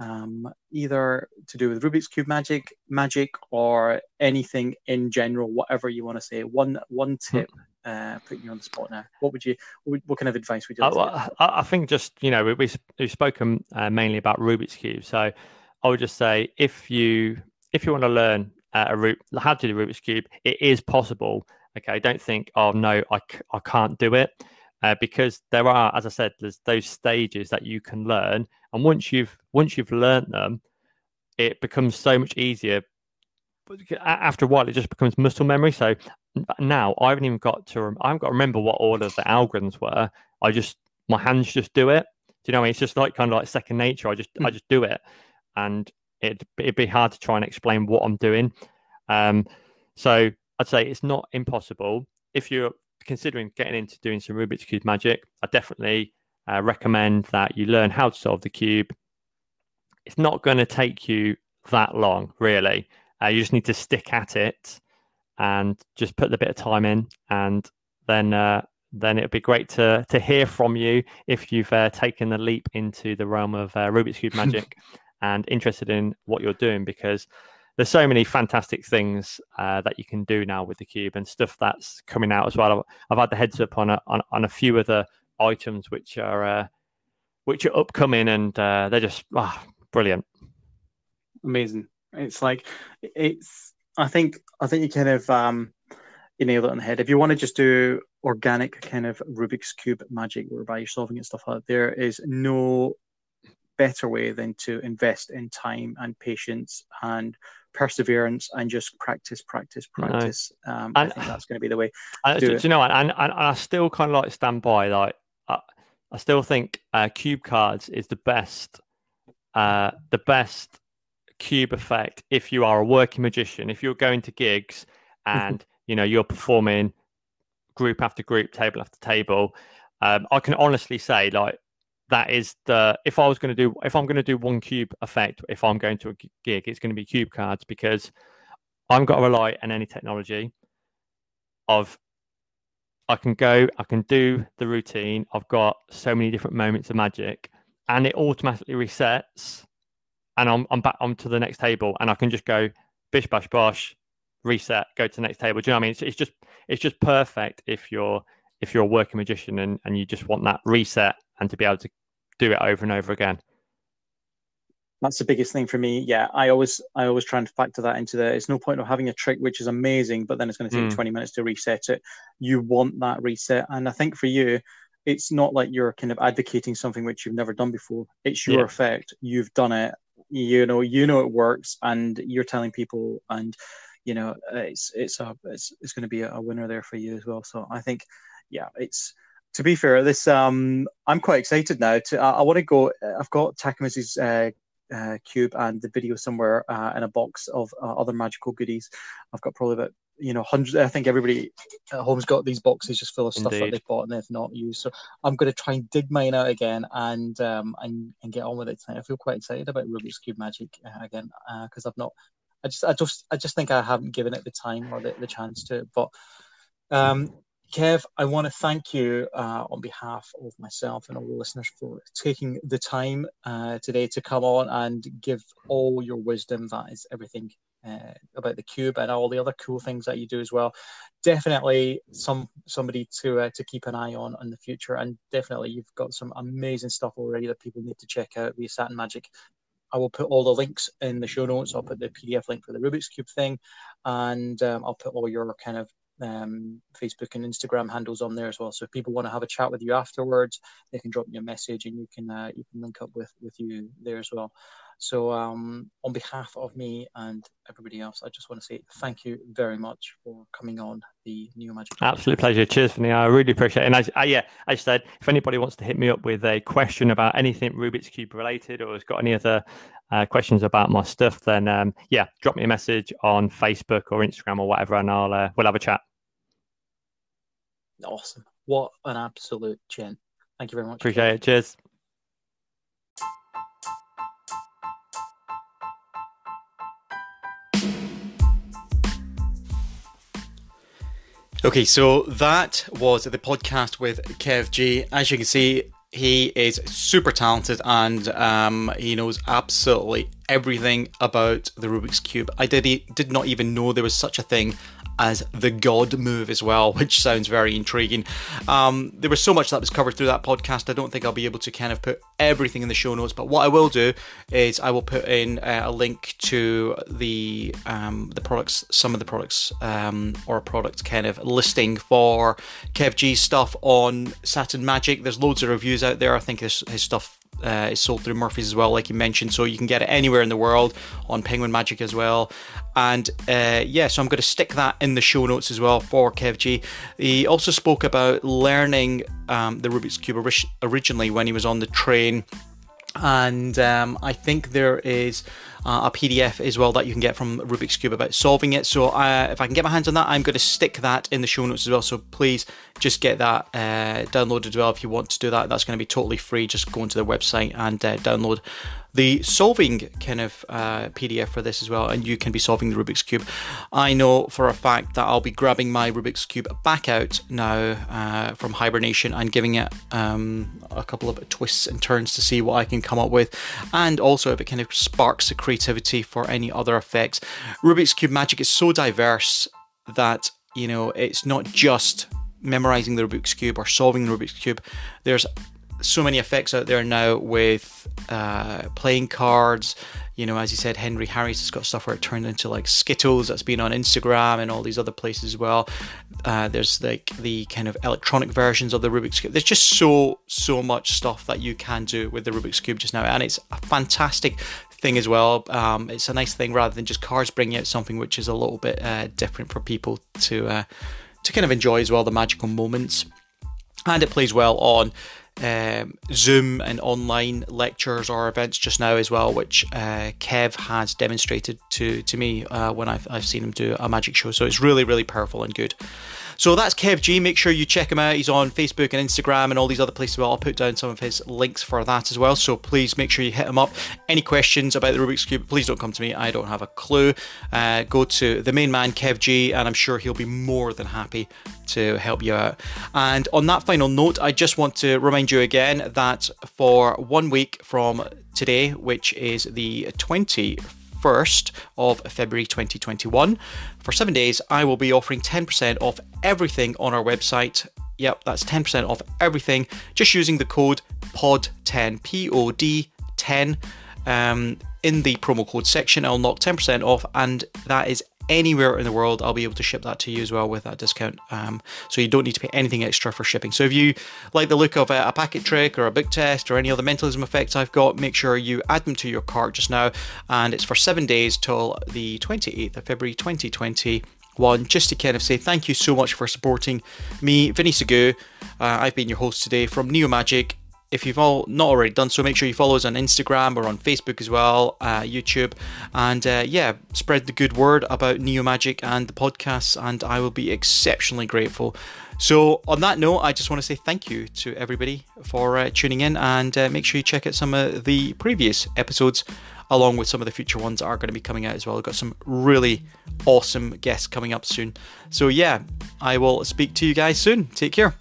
um, either to do with Rubik's Cube magic, magic, or anything in general, whatever you want to say. One one hmm. tip uh, putting you on the spot now. What would you? What, what kind of advice would you? Like
I, I, think just you know we, we have spoken uh, mainly about Rubik's cube, so I would just say if you if you want to learn uh, a root how to do the Rubik's cube, it is possible. Okay, don't think oh no I, I can't do it. Uh, because there are, as I said, there's those stages that you can learn, and once you've once you've learned them, it becomes so much easier after a while, it just becomes muscle memory. So now I haven't even got to, I haven't got to remember what order the algorithms were. I just, my hands just do it. Do you know what I mean? It's just like kind of like second nature. I just, mm. I just do it. And it, it'd be hard to try and explain what I'm doing. Um, so I'd say it's not impossible. If you're considering getting into doing some Rubik's Cube magic, I definitely uh, recommend that you learn how to solve the cube. It's not going to take you that long, really. Uh, you just need to stick at it and just put the bit of time in, and then uh, then it'd be great to to hear from you if you've uh, taken the leap into the realm of uh, Rubik's cube magic and interested in what you're doing because there's so many fantastic things uh, that you can do now with the cube and stuff that's coming out as well. I've, had the heads up on a, on, on a few other items which are uh, which are upcoming and uh, they're just oh, brilliant.
Amazing. It's like it's. I think I think you kind of um, you nailed it on the head. If you want to just do organic kind of Rubik's cube magic, whereby you're solving it stuff that, there is no better way than to invest in time and patience and perseverance and just practice, practice, practice. No. Um, and, I think that's going to be the way.
And, do, do, you know what? And, and, and, I still kind of like stand by. Like I, I still think uh, cube cards is the best, uh, the best cube effect if you are a working magician if you're going to gigs and you know you're performing group after group table after table um, i can honestly say like that is the if i was going to do if i'm going to do one cube effect if i'm going to a gig it's going to be cube cards because i'm got to rely on any technology of i can go i can do the routine i've got so many different moments of magic and it automatically resets and I'm I'm back onto the next table, and I can just go bish bash bosh, reset, go to the next table. Do you know what I mean? It's, it's just it's just perfect if you're if you're a working magician and, and you just want that reset and to be able to do it over and over again.
That's the biggest thing for me. Yeah, I always I always try and factor that into there. It's no point of having a trick which is amazing, but then it's going to take mm. 20 minutes to reset it. You want that reset, and I think for you, it's not like you're kind of advocating something which you've never done before. It's your yeah. effect. You've done it, you know you know it works and you're telling people and you know it's it's a it's, it's going to be a winner there for you as well so i think yeah it's to be fair this um i'm quite excited now to i, I want to go i've got Takamiz's uh, uh, cube and the video somewhere uh, in a box of uh, other magical goodies. I've got probably about you know hundreds. I think everybody at home's got these boxes just full of stuff Indeed. that they've bought and they've not used. So I'm going to try and dig mine out again and um and, and get on with it tonight. I feel quite excited about Rubik's cube magic uh, again because uh, I've not. I just I just I just think I haven't given it the time or the, the chance to. But um Kev, I want to thank you uh, on behalf of myself and all the listeners for taking the time uh, today to come on and give all your wisdom. That is everything uh, about the cube and all the other cool things that you do as well. Definitely some somebody to uh, to keep an eye on in the future, and definitely you've got some amazing stuff already that people need to check out via Saturn Magic. I will put all the links in the show notes. I'll put the PDF link for the Rubik's Cube thing, and um, I'll put all your kind of um, Facebook and Instagram handles on there as well. So if people want to have a chat with you afterwards, they can drop me a message and you can uh, you can link up with with you there as well. So um, on behalf of me and everybody else, I just want to say thank you very much for coming on the Neo Magic.
Absolute pleasure. Cheers, Vinny. I really appreciate it. And I, I, yeah, I said if anybody wants to hit me up with a question about anything Rubik's Cube related or has got any other uh, questions about my stuff, then um, yeah, drop me a message on Facebook or Instagram or whatever, and I'll uh, we'll have a chat.
Awesome. What an absolute gent. Thank you very much.
Appreciate it. Cheers.
Okay, so that was the podcast with Kev G. As you can see, he is super talented and um, he knows absolutely everything about the Rubik's Cube. I did, did not even know there was such a thing
as the God move as well, which sounds very intriguing. Um, there was so much that was covered through that podcast. I don't think I'll be able to kind of put everything in the show notes, but what I will do is I will put in uh, a link to the um, the products, some of the products um, or a product kind of listing for Kev G's stuff on Saturn Magic. There's loads of reviews out there. I think his, his stuff uh, is sold through Murphy's as well, like you mentioned, so you can get it anywhere in the world on Penguin Magic as well. And uh, yeah, so I'm going to stick that in the show notes as well for KevG. He also spoke about learning um, the Rubik's Cube originally when he was on the train. And um, I think there is uh, a PDF as well that you can get from Rubik's Cube about solving it. So uh, if I can get my hands on that, I'm going to stick that in the show notes as well. So please just get that uh, downloaded as well if you want to do that. That's going to be totally free. Just go onto the website and uh, download the solving kind of uh, PDF for this as well, and you can be solving the Rubik's Cube. I know for a fact that I'll be grabbing my Rubik's Cube back out now uh, from hibernation and giving it um, a couple of twists and turns to see what I can come up with, and also if it kind of sparks the creativity for any other effects. Rubik's Cube magic is so diverse that you know it's not just memorizing the Rubik's Cube or solving the Rubik's Cube. There's so many effects out there now with uh, playing cards. You know, as you said, Henry Harrius has got stuff where it turned into like Skittles that's been on Instagram and all these other places as well. Uh, there's like the kind of electronic versions of the Rubik's Cube. There's just so, so much stuff that you can do with the Rubik's Cube just now. And it's a fantastic thing as well. Um, it's a nice thing rather than just cards bringing out something which is a little bit uh, different for people to, uh, to kind of enjoy as well, the magical moments. And it plays well on um, Zoom and online lectures or events just now as well, which uh, Kev has demonstrated to to me uh, when I've, I've seen him do a magic show. So it's really really powerful and good. So that's Kev G. Make sure you check him out. He's on Facebook and Instagram and all these other places. Well, I'll put down some of his links for that as well. So please make sure you hit him up. Any questions about the Rubik's Cube, please don't come to me. I don't have a clue. Uh, go to the main man, Kev G, and I'm sure he'll be more than happy to help you out. And on that final note, I just want to remind you again that for one week from today, which is the 21st 1st of February 2021. For seven days, I will be offering 10% off everything on our website. Yep, that's 10% off everything just using the code POD10, P O D 10. Um, in the promo code section, I'll knock 10% off, and that is anywhere in the world, I'll be able to ship that to you as well with that discount. Um, so you don't need to pay anything extra for shipping. So if you like the look of a, packet trick or a book test or any other mentalism effects I've got, make sure you add them to your cart just now. And it's for seven days till the 28th of February 2020 one just to kind of say thank you so much for supporting me, Vinny Sagoo. Uh, I've been your host today from Neo Magic if you've all not already done so, make sure you follow us on Instagram or on Facebook as well, uh, YouTube, and uh, yeah, spread the good word about Neo Magic and the podcasts, and I will be exceptionally grateful. So, on that note, I just want to say thank you to everybody for uh, tuning in, and uh, make sure you check out some of the previous episodes along with some of the future ones that are going to be coming out as well. We've got some really awesome guests coming up soon. So, yeah, I will speak to you guys soon. Take care.